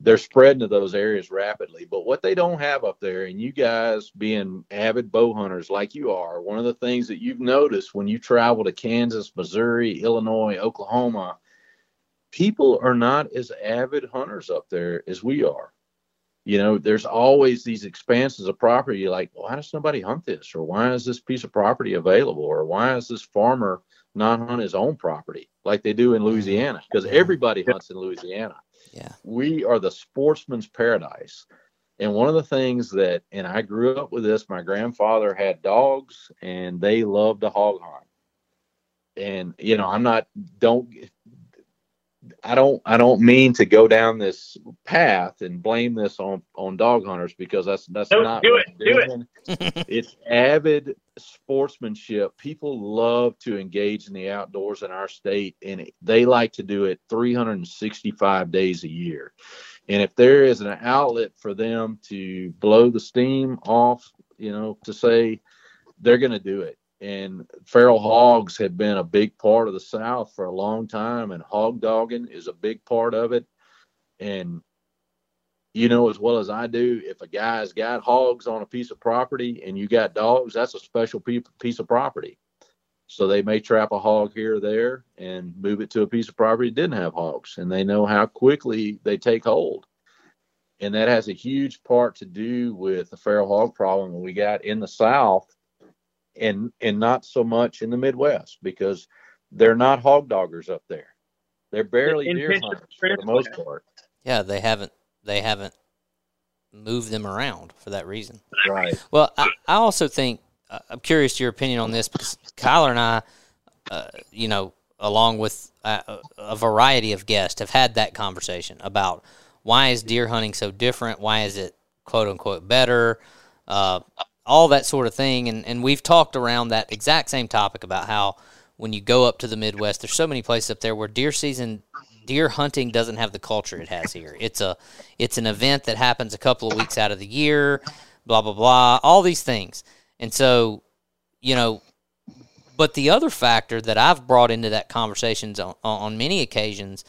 E: they're spreading to those areas rapidly, but what they don't have up there, and you guys being avid bow hunters like you are, one of the things that you've noticed when you travel to Kansas, Missouri, Illinois, Oklahoma, people are not as avid hunters up there as we are. You know, there's always these expanses of property. Like, why does nobody hunt this? Or why is this piece of property available? Or why is this farmer not hunt his own property like they do in Louisiana? Because everybody hunts in Louisiana.
C: Yeah.
E: We are the sportsman's paradise. And one of the things that, and I grew up with this, my grandfather had dogs and they loved to hog hunt. And, you know, I'm not, don't, I don't I don't mean to go down this path and blame this on on dog hunters because that's that's
D: No,
E: not
D: do it, do it.
E: it's avid sportsmanship. People love to engage in the outdoors in our state and they like to do it 365 days a year. And if there is an outlet for them to blow the steam off, you know, to say they're going to do it and feral hogs have been a big part of the South for a long time, and hog dogging is a big part of it. And you know as well as I do, if a guy's got hogs on a piece of property and you got dogs, that's a special piece of property. So they may trap a hog here or there and move it to a piece of property that didn't have hogs, and they know how quickly they take hold. And that has a huge part to do with the feral hog problem we got in the South and and not so much in the Midwest because they're not hog doggers up there. They're barely deer hunters for the most part.
C: Yeah, they haven't they haven't moved them around for that reason.
E: Right.
C: Well, I, I also think uh, I'm curious to your opinion on this because Kyler and I, uh, you know, along with uh, a variety of guests, have had that conversation about why is deer hunting so different? Why is it quote unquote better? All that sort of thing, and and we've talked around that exact same topic about how when you go up to the Midwest, there's so many places up there where deer season. Deer hunting doesn't have the culture it has here. It's a, it's an event that happens a couple of weeks out of the year blah blah blah all these things and so you know but the other factor that i've brought into that conversations on, on many occasions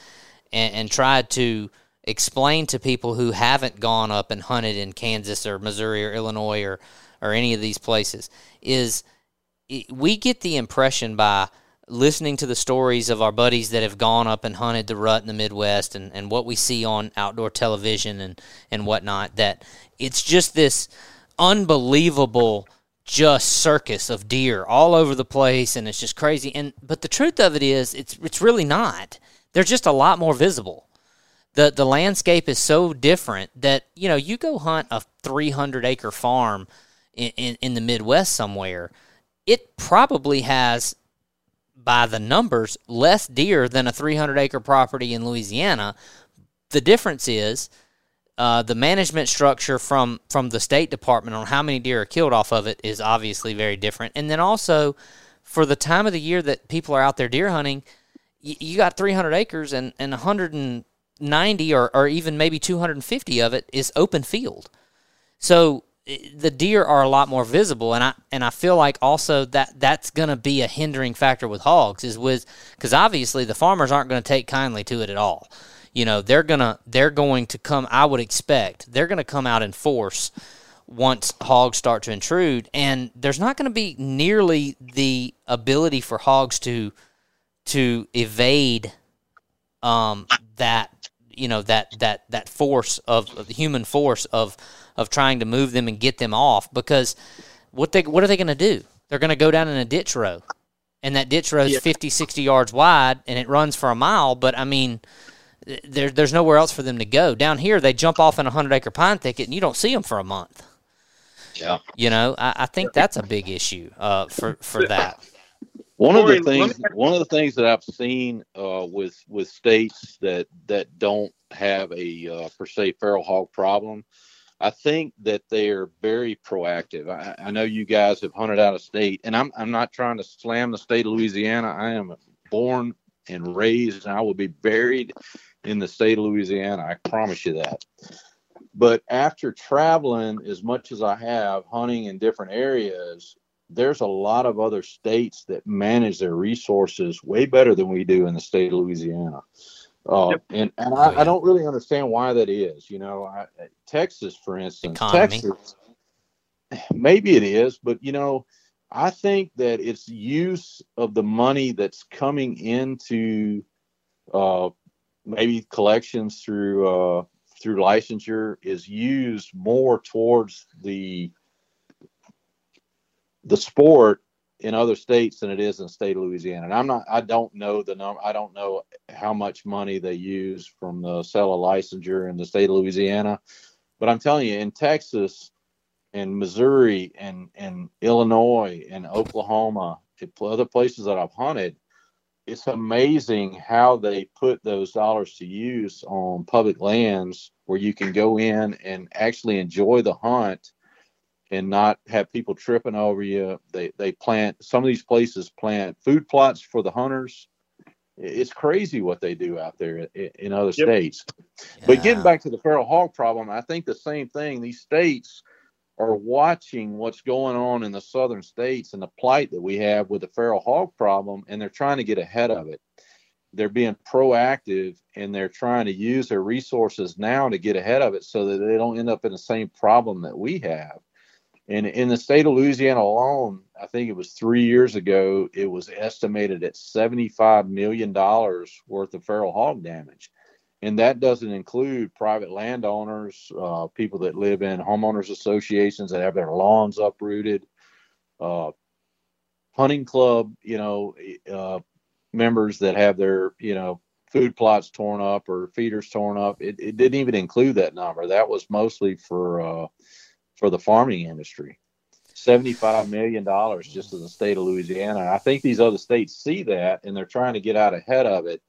C: and, and tried to explain to people who haven't gone up and hunted in kansas or missouri or illinois or or any of these places is we get the impression by listening to the stories of our buddies that have gone up and hunted the rut in the Midwest and, and what we see on outdoor television and, and whatnot, that it's just this unbelievable just circus of deer all over the place and it's just crazy. And but the truth of it is it's it's really not. They're just a lot more visible. The the landscape is so different that, you know, you go hunt a three hundred acre farm in, in, the Midwest somewhere, it probably has by the numbers less deer than a 300 acre property in Louisiana. The difference is uh, the management structure from from the State Department on how many deer are killed off of it is obviously very different, and then also for the time of the year that people are out there deer hunting, you, you got 300 acres and and 190 or or even maybe 250 of it is open field. So the deer are a lot more visible and I and I feel like also that that's going to be a hindering factor with hogs is with cuz obviously the farmers aren't going to take kindly to it at all. You know, they're going to they're going to come I would expect they're going to come out in force once hogs start to intrude and there's not going to be nearly the ability for hogs to to evade um that you know that that that force of, of the human force of of trying to move them and get them off because what they what are they going to do? They're going to go down in a ditch row. And that ditch row is yeah. 50, 60 yards wide and it runs for a mile, but I mean there, there's nowhere else for them to go. Down here, they jump off in a 100 acre pine thicket and you don't see them for a month.
E: Yeah.
C: You know, I, I think that's a big issue uh, for, for that.
E: One of the things, one of the things that I've seen uh, with with states that that don't have a uh, per se feral hog problem I think that they're very proactive. I, I, know you guys have hunted out of state, and I'm I'm not trying to slam the state of Louisiana. I am born and raised, and I will be buried in the state of Louisiana. I promise you that. But after traveling as much as I have, hunting in different areas, there's a lot of other states that manage their resources way better than we do in the state of Louisiana. Uh, yep. And and I, oh, yeah. I, don't really understand why that is. You know, I, Texas, for instance, Economy. Texas, maybe it is, but you know, I think that its use of the money that's coming into uh, maybe collections through uh, through licensure is used more towards the the sport in other states than it is in the state of Louisiana. And I'm not, I don't know the number, I don't know how much money they use from the sale of licensure in the state of Louisiana. But I'm telling you, in Texas and Missouri and, and Illinois and Oklahoma, and other places that I've hunted, it's amazing how they put those dollars to use on public lands where you can go in and actually enjoy the hunt and not have people tripping over you. They they plant some of these places plant food plots for the hunters. It's crazy what they do out there in, in other yep. states. Yeah. But getting back to the feral hog problem, I think the same thing. These states are watching what's going on in the southern states and the plight that we have with the feral hog problem, and they're trying to get ahead of it. They're being proactive and they're trying to use their resources now to get ahead of it so that they don't end up in the same problem that we have and in the state of Louisiana alone, I think it was three years ago, it was estimated at $75 million worth of feral hog damage. And that doesn't include private landowners, uh, people that live in homeowners associations that have their lawns uprooted, uh, hunting club, you know, uh, members that have their, you know, food plots torn up or feeders torn up. It, it didn't even include that number. That was mostly for uh, for the farming industry. $75 million just in the state of Louisiana. I think these other states see that and they're trying to get out ahead of it.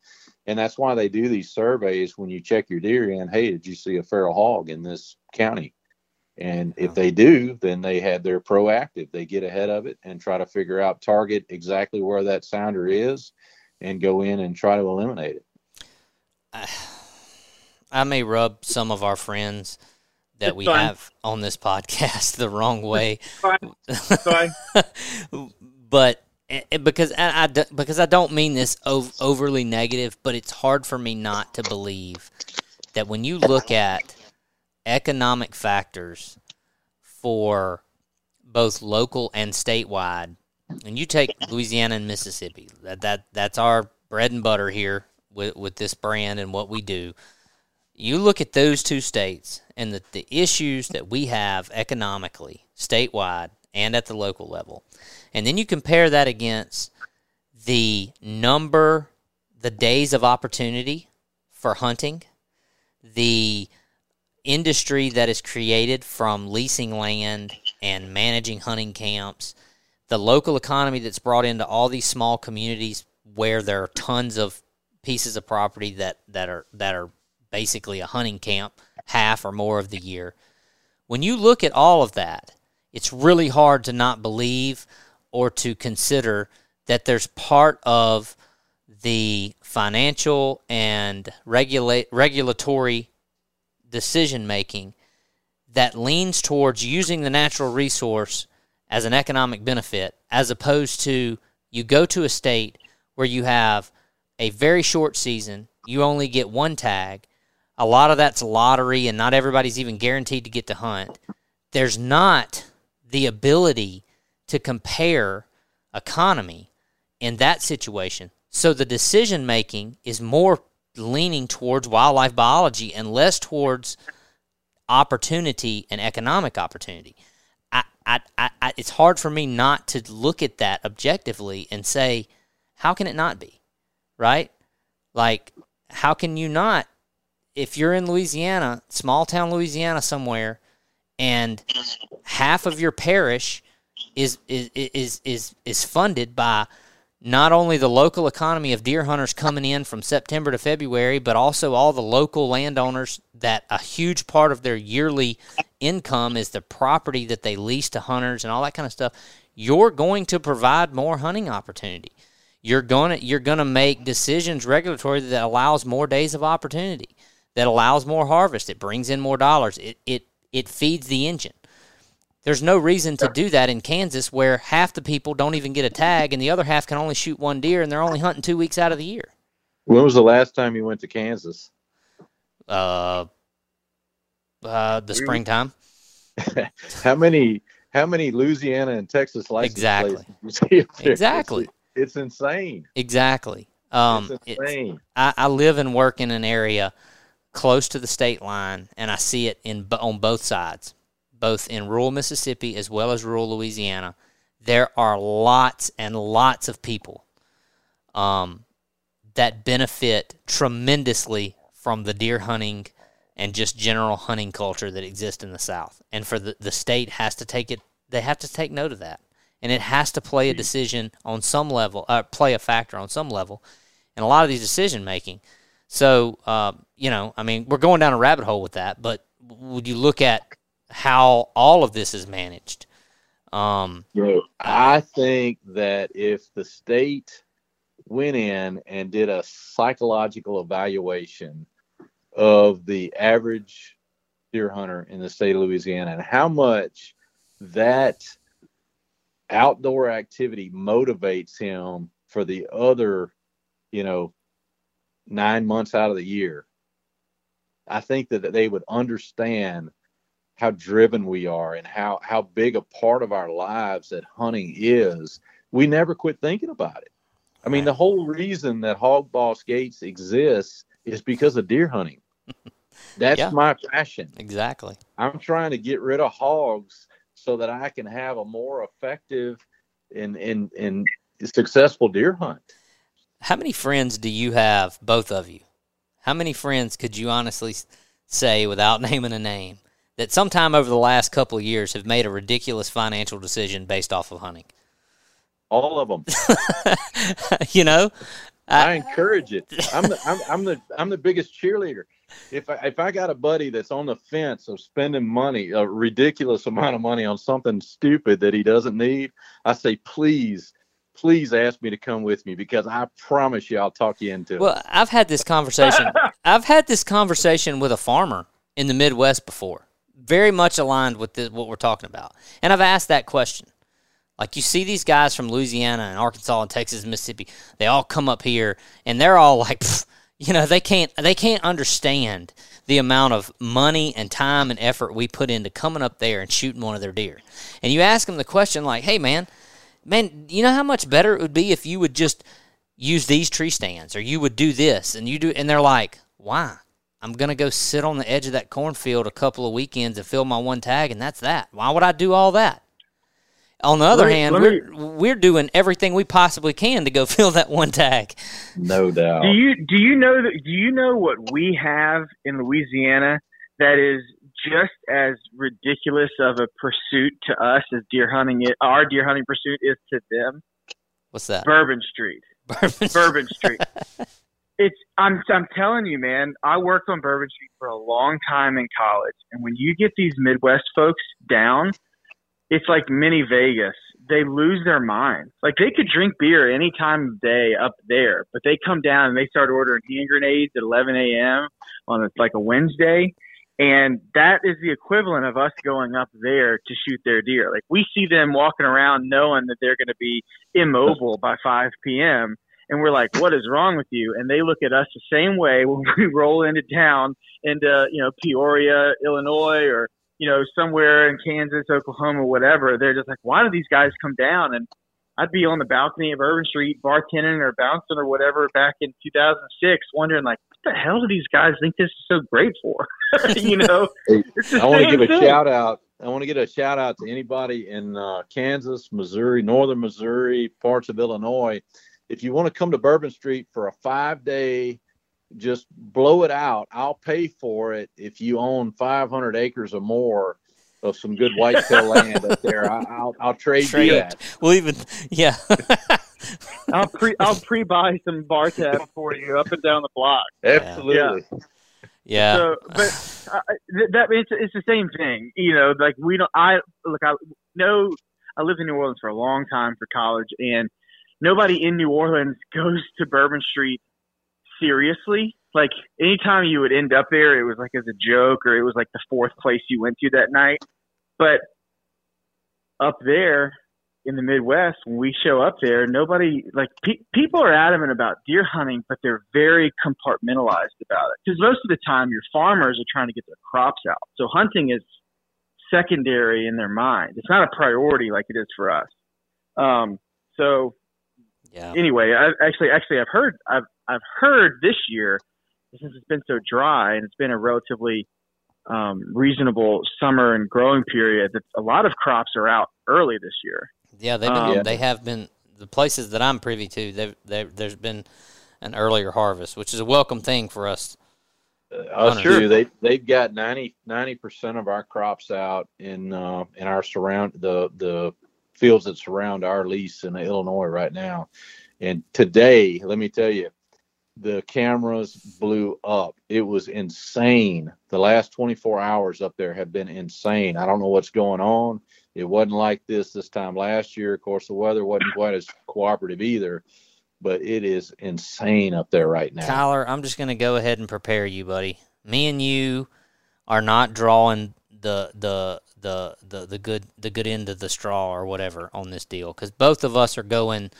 E: And that's why they do these surveys when you check your deer in. Hey, did you see a feral hog in this county? And if they do, then they have their proactive. They get ahead of it and try to figure out, target exactly where that sounder is and go in and try to eliminate it.
C: I may rub some of our friends that we have on this podcast the wrong way.
D: Fine. Fine.
C: but eh, because I, I, because I don't mean this overly negative, but it's hard for me not to believe that when you look at economic factors for both local and statewide, and you take Louisiana and Mississippi, that, that that's our bread and butter here with with this brand and what we do you look at those two states and the, the issues that we have economically, statewide and at the local level, and then you compare that against the number, the days of opportunity for hunting, the industry that is created from leasing land and managing hunting camps, the local economy that's brought into all these small communities where there are tons of pieces of property that, that are that are basically a hunting camp half or more of the year. When you look at all of that, it's really hard to not believe or to consider that there's part of the financial and regulate regulatory decision making that leans towards using the natural resource as an economic benefit as opposed to you go to a state where you have a very short season, you only get one tag. A lot of that's lottery and not everybody's even guaranteed to get to hunt. There's not the ability to compare economy in that situation. So the decision making is more leaning towards wildlife biology and less towards opportunity and economic opportunity. I, I, I, it's hard for me not to look at that objectively and say, how can it not be? Right? Like, how can you not, if you're in Louisiana, small town Louisiana somewhere, and half of your parish is is is is is funded by not only the local economy of deer hunters coming in from September to February, but also all the local landowners that a huge part of their yearly income is the property that they lease to hunters and all that kind of stuff. You're going to provide more hunting opportunity. You're to you're to make decisions regulatory that allows more days of opportunity, that allows more harvest. It brings in more dollars. It it it feeds the engine. There's no reason to do that in Kansas where half the people don't even get a tag and the other half can only shoot one deer and they're only hunting two weeks out of the year.
E: When was the last time you went to Kansas?
C: Uh, uh the springtime.
E: how many how many Louisiana and Texas license
C: exactly. Exactly.
E: It's, it's, insane.
C: Exactly. Um,
E: it's insane.
C: It's, I, I live and work in an area close to the state line, and I see it in on both sides both in rural Mississippi as well as rural Louisiana, there are lots and lots of people um, that benefit tremendously from the deer hunting and just general hunting culture that exists in the South. And for the, the state has to take it, they have to take note of that. And it has to play a decision on some level, uh, play a factor on some level in a lot of these decision making. So, uh, you know, I mean, we're going down a rabbit hole with that, but would you look at how all of this is managed. Um,
E: I think that if the state went in and did a psychological evaluation of the average deer hunter in the state of Louisiana and how much that outdoor activity motivates him for the other, you know, nine months out of the year, I think that they would understand how driven we are and how how big a part of our lives that hunting is, we never quit thinking about it. I mean, the whole reason that Hogg Boss Gates exists is because of deer hunting. That's yeah, my passion.
C: Exactly.
E: I'm trying to get rid of hogs so that I can have a more effective and and and successful deer hunt.
C: How many friends do you have, both of you? How many friends could you honestly say, without naming a name, that sometime over the last couple of years have made a ridiculous financial decision based off of hunting?
E: All of them.
C: you know,
E: I, I, encourage it. I'm the I'm, I'm the I'm the biggest cheerleader. If I if I got a buddy that's on the fence of spending money, a ridiculous amount of money on something stupid that he doesn't need, I say please please ask me to come with me because I promise you I'll talk you into it.
C: Well, I've had this conversation. I've had this conversation with a farmer in the Midwest before very much aligned with the, what we're talking about. And I've asked that question. Like you see these guys from Louisiana and Arkansas and Texas and Mississippi, they all come up here and they're all like, you know, they can't they can't understand the amount of money and time and effort we put into coming up there and shooting one of their deer. And you ask them the question like, "Hey man, man, you know how much better it would be if you would just use these tree stands or you would do this and you do and they're like, "Why?" I'm going to go sit on the edge of that cornfield a couple of weekends and fill my one tag, and that's that. Why would I do all that? On the other me, hand, we're me, we're doing everything we possibly can to go fill that one tag.
E: No doubt.
D: Do you do you know that, do you know what we have in Louisiana that is just as ridiculous of a pursuit to us as deer hunting it our deer hunting pursuit is to them?
C: What's that?
D: Bourbon Street.
C: Bourbon,
D: Bourbon Street. it's I'm I'm telling you, man. I worked on Bourbon Street for a long time in college, and when you get these Midwest folks down, it's like mini Vegas. They lose their mind. Like they could drink beer any time of day up there, but they come down and they start ordering hand grenades at 11 a.m. on a, like a Wednesday, and that is the equivalent of us going up there to shoot their deer. Like we see them walking around knowing that they're going to be immobile by 5 p.m. And we're like, what is wrong with you? And they look at us the same way when we roll into town into, you know, Peoria, Illinois, or, you know, somewhere in Kansas, Oklahoma, whatever. They're just like, why do these guys come down? And I'd be on the balcony of Bourbon Street bartending or bouncing or whatever back in 2006, wondering like, the hell do these guys think this is so great for? you know,
E: I want to give a thing. shout out. I want to give a shout out to anybody in uh, Kansas, Missouri, northern Missouri, parts of Illinois. If you want to come to Bourbon Street for a five day, just blow it out. I'll pay for it if you own 500 acres or more of some good whitetail land up there. I, will I'll trade, trade you that.
C: We'll even yeah.
D: I'll pre I'll pre buy some bar tab for you up and down the block.
E: Absolutely.
C: Yeah. yeah.
D: So, but uh, that it's it's the same thing, you know. Like we don't. I look. I know. I lived in New Orleans for a long time for college, and nobody in New Orleans goes to Bourbon Street seriously. Like anytime you would end up there, it was like as a joke, or it was like the fourth place you went to that night. But up there, in the Midwest, when we show up there, nobody like pe- people are adamant about deer hunting, but they're very compartmentalized about it because most of the time your farmers are trying to get their crops out. So hunting is secondary in their mind. It's not a priority like it is for us. Um, so
C: yeah.
D: Anyway, I actually actually I've heard I've I've heard this year since it's been so dry and it's been a relatively um, reasonable summer and growing period that a lot of crops are out early this year.
C: Yeah, they've been, um, they have been the places that I'm privy to. They've, they've, there's been an earlier harvest, which is a welcome thing for us.
E: Uh, us too. They they've got 90 percent of our crops out in uh, in our surround the the fields that surround our lease in Illinois right now. And today, let me tell you, the cameras blew up. It was insane. The last 24 hours up there have been insane. I don't know what's going on. It wasn't like this this time last year. Of course, the weather wasn't quite as cooperative either, but it is insane up there right now.
C: Tyler, I'm just going to go ahead and prepare you, buddy. Me and you are not drawing the the the the the good the good end of the straw or whatever on this deal because both of us are going.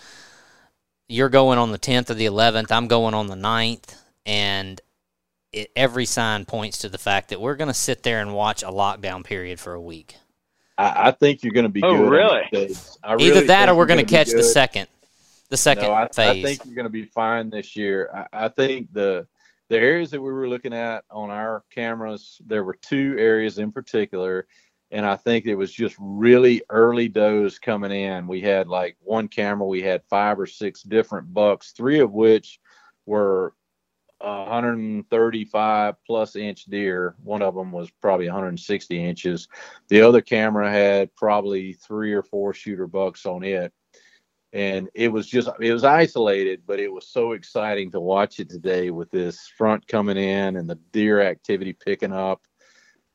C: You're going on the 10th or the 11th. I'm going on the 9th, and it, every sign points to the fact that we're going to sit there and watch a lockdown period for a week.
E: I, I think you're going to be.
D: Oh,
E: good
D: really?
E: really?
C: Either that, or we're going to catch the second, the second
E: no, I,
C: phase.
E: I think you're going to be fine this year. I, I think the the areas that we were looking at on our cameras, there were two areas in particular, and I think it was just really early does coming in. We had like one camera, we had five or six different bucks, three of which were 135 plus inch deer. One of them was probably 160 inches. The other camera had probably three or four shooter bucks on it. And it was just, it was isolated, but it was so exciting to watch it today with this front coming in and the deer activity picking up.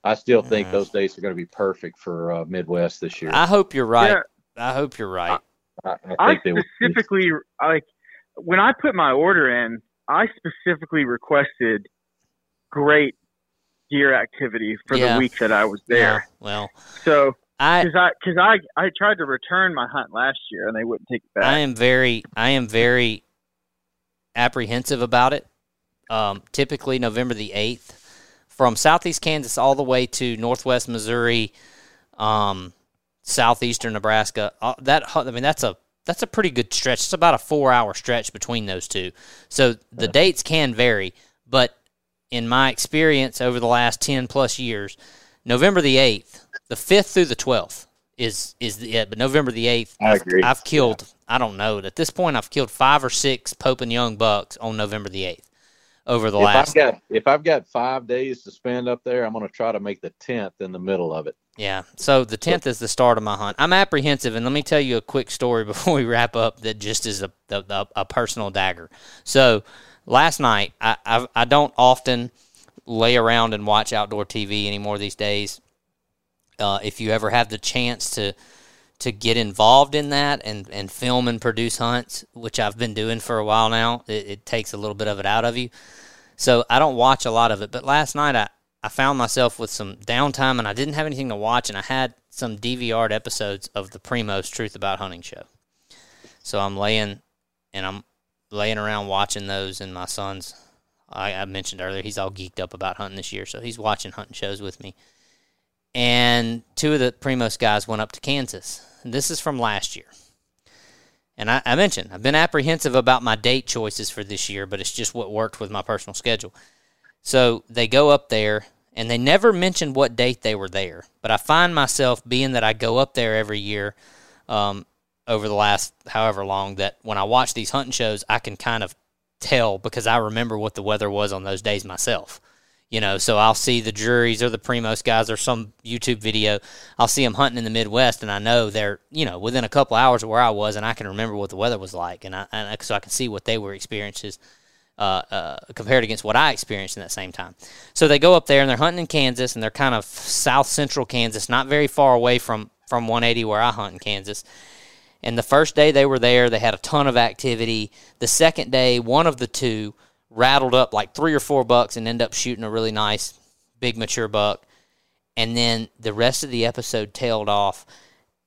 E: I still think those days are going to be perfect for uh, Midwest this year.
C: I hope you're right. Yeah. I hope you're right.
D: I, I, I specifically like when I put my order in, I specifically requested great deer activity for yeah. the week that I was there. Yeah.
C: Well,
D: so because I because I, I, I tried to return my hunt last year and they wouldn't take it back.
C: I am very I am very apprehensive about it. Um, typically November the eighth, from southeast Kansas all the way to northwest Missouri, um, southeastern Nebraska. Uh, that I mean that's a that's a pretty good stretch. It's about a four hour stretch between those two. So the dates can vary, but in my experience over the last 10 plus years, November the 8th, the 5th through the 12th is is the yeah, but November the 8th,
E: I agree.
C: I've, I've killed, yeah. I don't know, at this point, I've killed five or six Pope and Young bucks on November the 8th over the
E: if
C: last.
E: I've got, if I've got five days to spend up there, I'm going to try to make the 10th in the middle of it.
C: Yeah. So the tenth is the start of my hunt. I'm apprehensive, and let me tell you a quick story before we wrap up. That just is a a, a personal dagger. So last night, I, I I don't often lay around and watch outdoor TV anymore these days. Uh, if you ever have the chance to to get involved in that and, and film and produce hunts, which I've been doing for a while now, it, it takes a little bit of it out of you. So I don't watch a lot of it. But last night I, I found myself with some downtime and I didn't have anything to watch, and I had some DVR'd episodes of the Primos Truth About Hunting show. So I'm laying and I'm laying around watching those, and my son's, I, I mentioned earlier, he's all geeked up about hunting this year, so he's watching hunting shows with me. And two of the Primos guys went up to Kansas. This is from last year. And I, I mentioned I've been apprehensive about my date choices for this year, but it's just what worked with my personal schedule. So they go up there, and they never mentioned what date they were there. But I find myself, being that I go up there every year um, over the last however long, that when I watch these hunting shows, I can kind of tell because I remember what the weather was on those days myself. You know, so I'll see the Drurys or the Primos guys or some YouTube video. I'll see them hunting in the Midwest, and I know they're you know within a couple hours of where I was, and I can remember what the weather was like, and I and so I can see what they were experiences uh, uh, compared against what I experienced in that same time. So they go up there and they're hunting in Kansas, and they're kind of south central Kansas, not very far away from from 180 where I hunt in Kansas. And the first day they were there, they had a ton of activity. The second day, one of the two rattled up like three or four bucks and end up shooting a really nice big mature buck. And then the rest of the episode tailed off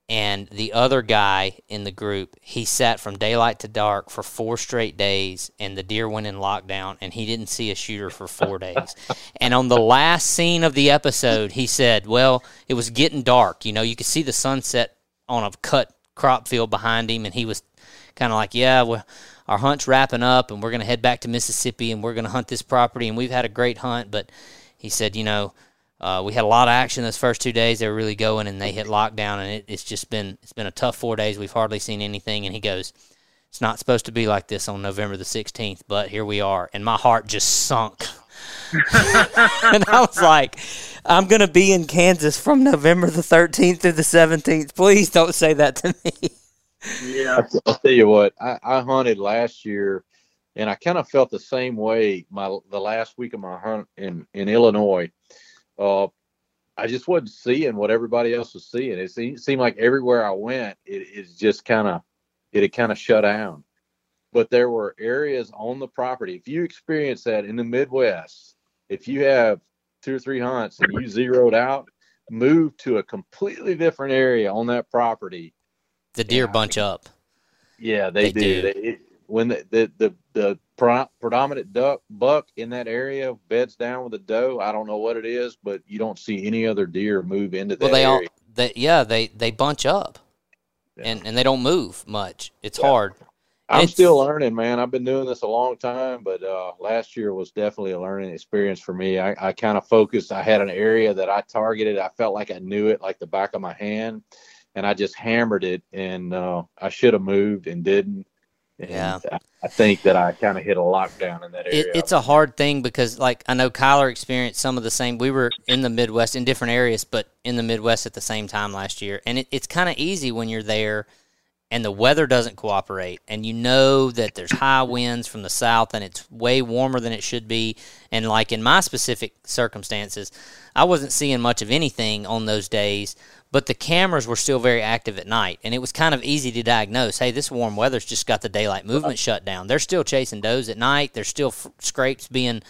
C: and the other guy in the group, he sat from daylight to dark for four straight days and the deer went in lockdown and he didn't see a shooter for 4 days. and on the last scene of the episode, he said, "Well, it was getting dark. You know, you could see the sunset on a cut crop field behind him and he was kind of like, "Yeah, well, our hunt's wrapping up and we're going to head back to Mississippi and we're going to hunt this property and we've had a great hunt. But he said, you know, uh, we had a lot of action those first two days. They were really going and they hit lockdown and it, it's just been it's been a tough four days. We've hardly seen anything. And he goes, it's not supposed to be like this on November the 16th, but here we are. And my heart just sunk. and I was like, I'm going to be in Kansas from November the 13th through the 17th. Please don't say that to me.
D: Yeah.
E: I'll tell you what, I, I hunted last year, and I kind of felt the same way. My the last week of my hunt in in Illinois, uh, I just wasn't seeing what everybody else was seeing. It seemed, seemed like everywhere I went, it is just kind of it had kind of shut down. But there were areas on the property. If you experience that in the Midwest, if you have two or three hunts and you zeroed out, move to a completely different area on that property
C: the deer bunch up.
E: Yeah, they,
C: They
E: do.
C: do.
E: They, it, when the the the, the pro- predominant duck buck in that area beds down with a doe, I don't know what it is, but you don't see any other deer move into that
C: Well, they all,
E: area.
C: they yeah, they they bunch up,
E: Yeah.
C: and and they don't move much. It's
E: Yeah.
C: hard.
E: I'm
C: it's-
E: still learning, man. I've been doing this a long time, but uh, last year was definitely a learning experience for me. I, I kind of focused. I had an area that I targeted. I felt like I knew it like the back of my hand, and I just hammered it. And uh, I should have moved and didn't. And
C: Yeah.
E: I, I think that I kind of hit a lockdown in that area.
C: It, it's a hard thing because, like, I know Kyler experienced some of the same. We were in the Midwest in different areas, but in the Midwest at the same time last year. And it, it's kind of easy when you're there and the weather doesn't cooperate and you know that there's high winds from the south and it's way warmer than it should be and like in my specific circumstances i wasn't seeing much of anything on those days but the cameras were still very active at night and it was kind of easy to diagnose hey this warm weather's just got the daylight movement shut down. They're still chasing does at night. There's still f- scrapes being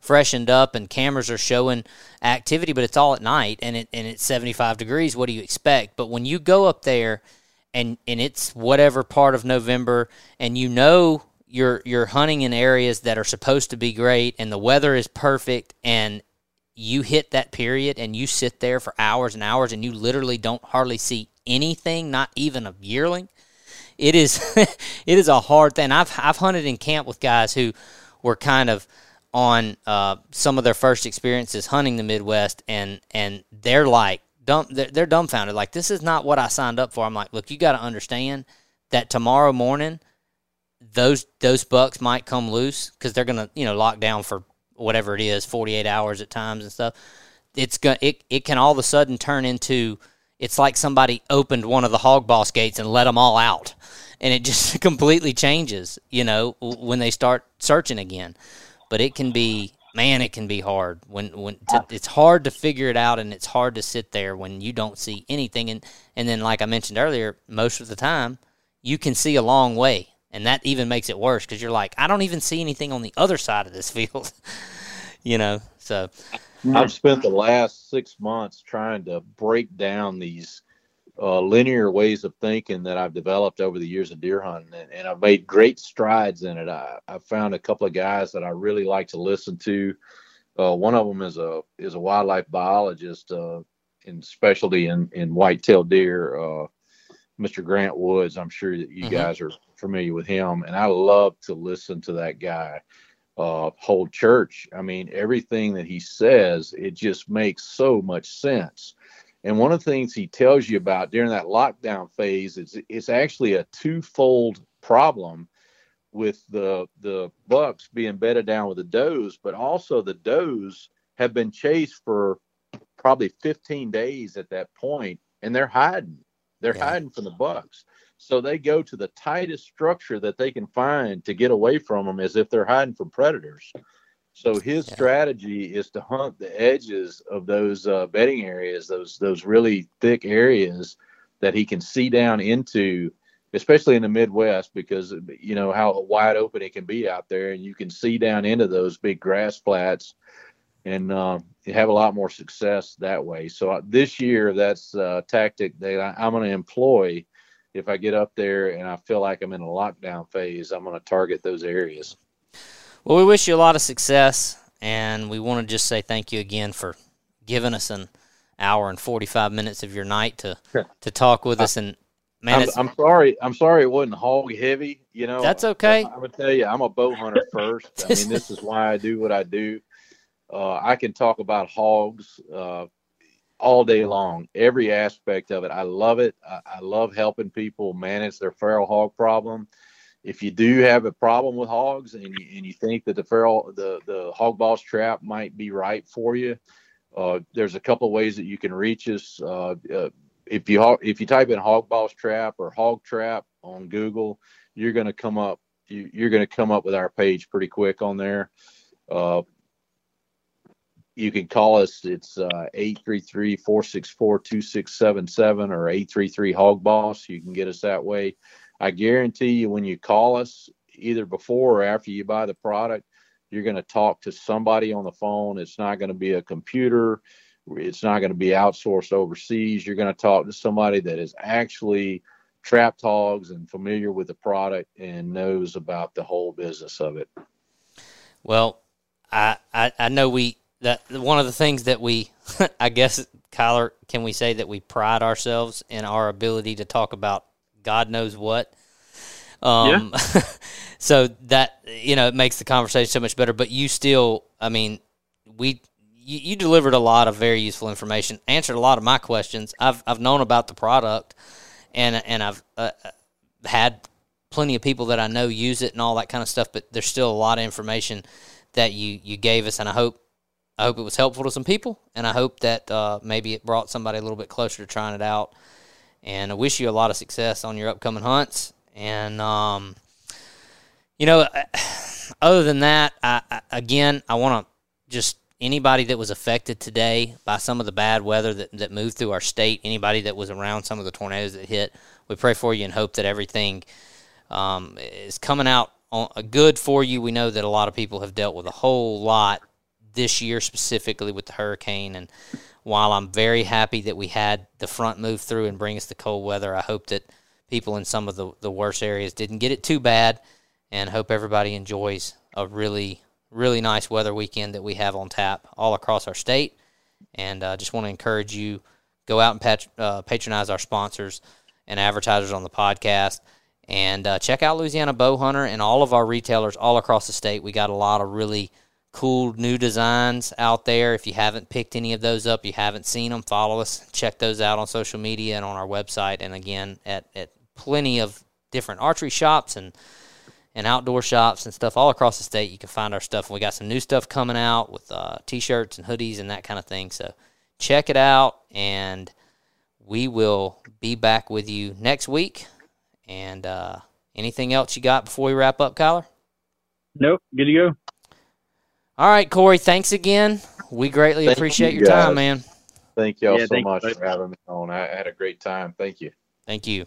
C: freshened up and cameras are showing activity but it's all at night and it and it's 75 degrees. What do you expect? But when you go up there and and it's whatever part of November and you know you're you're hunting in areas that are supposed to be great and the weather is perfect and you hit that period and you sit there for hours and hours and you literally don't hardly see anything not even a yearling it is it is a hard thing. I've i've hunted in camp with guys who were kind of on uh, some of their first experiences hunting the midwest and and they're like dumb they're, they're dumbfounded. Like this is not what i signed up for. I'm like look you got to understand that tomorrow morning those those bucks might come loose because they're gonna you know lock down for whatever it is 48 hours at times and stuff it's going it it can all of a sudden turn into it's like somebody opened one of the Hogg Boss gates and let them all out. And it just completely changes you know when they start searching again. But it can be man it can be hard when when to, it's hard to figure it out and it's hard to sit there when you don't see anything. And and then like i mentioned earlier most of the time you can see a long way and that even makes it worse because you're like i don't even see anything on the other side of this field you know so
E: I've spent the last six months trying to break down these uh, linear ways of thinking that I've developed over the years of deer hunting, and, and I've made great strides in it. I, I found a couple of guys that I really like to listen to. Uh, one of them is a is a wildlife biologist uh, in specialty in in white-tailed deer, uh, Mr. Grant Woods. I'm sure that you mm-hmm. guys are familiar with him, and I love to listen to that guy uh, hold church. I mean, everything that he says, it just makes so much sense. And one of the things he tells you about during that lockdown phase is it's actually a twofold problem with the the bucks being bedded down with the does, but also the does have been chased for probably 15 days at that point, and they're hiding. They're yeah. hiding from the bucks. So they go to the tightest structure that they can find to get away from them as if they're hiding from predators. So his yeah. strategy is to hunt the edges of those uh, bedding areas, those those really thick areas that he can see down into, especially in the Midwest, because you know how wide open it can be out there, and you can see down into those big grass flats, and uh, have a lot more success that way. So uh, this year, that's a tactic that I, I'm going to employ if I get up there and I feel like I'm in a lockdown phase, I'm going to target those areas.
C: Well, we wish you a lot of success, and we want to just say thank you again for giving us an hour and 45 minutes of your night to to talk with us. And man,
E: I'm, I'm, sorry, I'm sorry it wasn't hog heavy. You know,
C: that's okay.
E: I, I would tell you, I'm a bow hunter first. I mean, this is why I do what I do. Uh, I can talk about hogs. Uh, all day long, every aspect of it. I love it. I, I, love helping people manage their feral hog problem. If you do have a problem with hogs and you, and you think that the feral the the Hogg Boss trap might be right for you, uh, there's a couple ways that you can reach us. Uh, uh, if you if you type in Hogg Boss trap or hog trap on Google, you're going to come up you, are going to come up with our page pretty quick on there. Uh, you can call us. It's uh, 833 464 2677 or 833 Hog Boss. You can get us that way. I guarantee you, when you call us, either before or after you buy the product, you're going to talk to somebody on the phone. It's not going to be a computer. It's not going to be outsourced overseas. You're going to talk to somebody that is actually trapped hogs and familiar with the product and knows about the whole business of it.
C: Well, I, I, I know we that one of the things that we, I guess, Kyler, can we say that we pride ourselves in our ability to talk about God knows what? Um, yeah. so that you know it makes the conversation so much better. But you still, I mean, we you, you, delivered a lot of very useful information, answered a lot of my questions. I've I've known about the product, and and I've uh, had plenty of people that I know use it and all that kind of stuff. But there's still a lot of information that you you gave us, and I hope I hope it was helpful to some people, and I hope that uh, maybe it brought somebody a little bit closer to trying it out. And I wish you a lot of success on your upcoming hunts. And um, you know, other than that, I, I, again, I want to just anybody that was affected today by some of the bad weather that, that moved through our state, anybody that was around some of the tornadoes that hit, we pray for you and hope that everything um, is coming out on, good for you. We know that a lot of people have dealt with a whole lot this year specifically with the hurricane. And while I'm very happy that we had the front move through and bring us the cold weather, I hope that people in some of the, the worst areas didn't get it too bad and hope everybody enjoys a really, really nice weather weekend that we have on tap all across our state. And I uh, just want to encourage you go out and pat, uh, patronize our sponsors and advertisers on the podcast. And uh, check out Louisiana Bowhunter and all of our retailers all across the state. We got a lot of really cool new designs out there. If you haven't picked any of those up, you haven't seen them, follow us. Check those out on social media and on our website. And again, at, at plenty of different archery shops and and outdoor shops and stuff all across the state. You can find our stuff. And we got some new stuff coming out with uh, t-shirts and hoodies and that kind of thing. So check it out, and we will be back with you next week. And uh, anything else you got before we wrap up, Kyler?
D: Nope, good to go.
C: All right, Kory. Thanks again. We greatly
E: Thank
C: appreciate
E: you,
C: your time, man.
E: Thank y'all
D: Yeah,
E: so
D: thank you,
E: much for having me on. I had a great time. Thank you.
C: Thank you.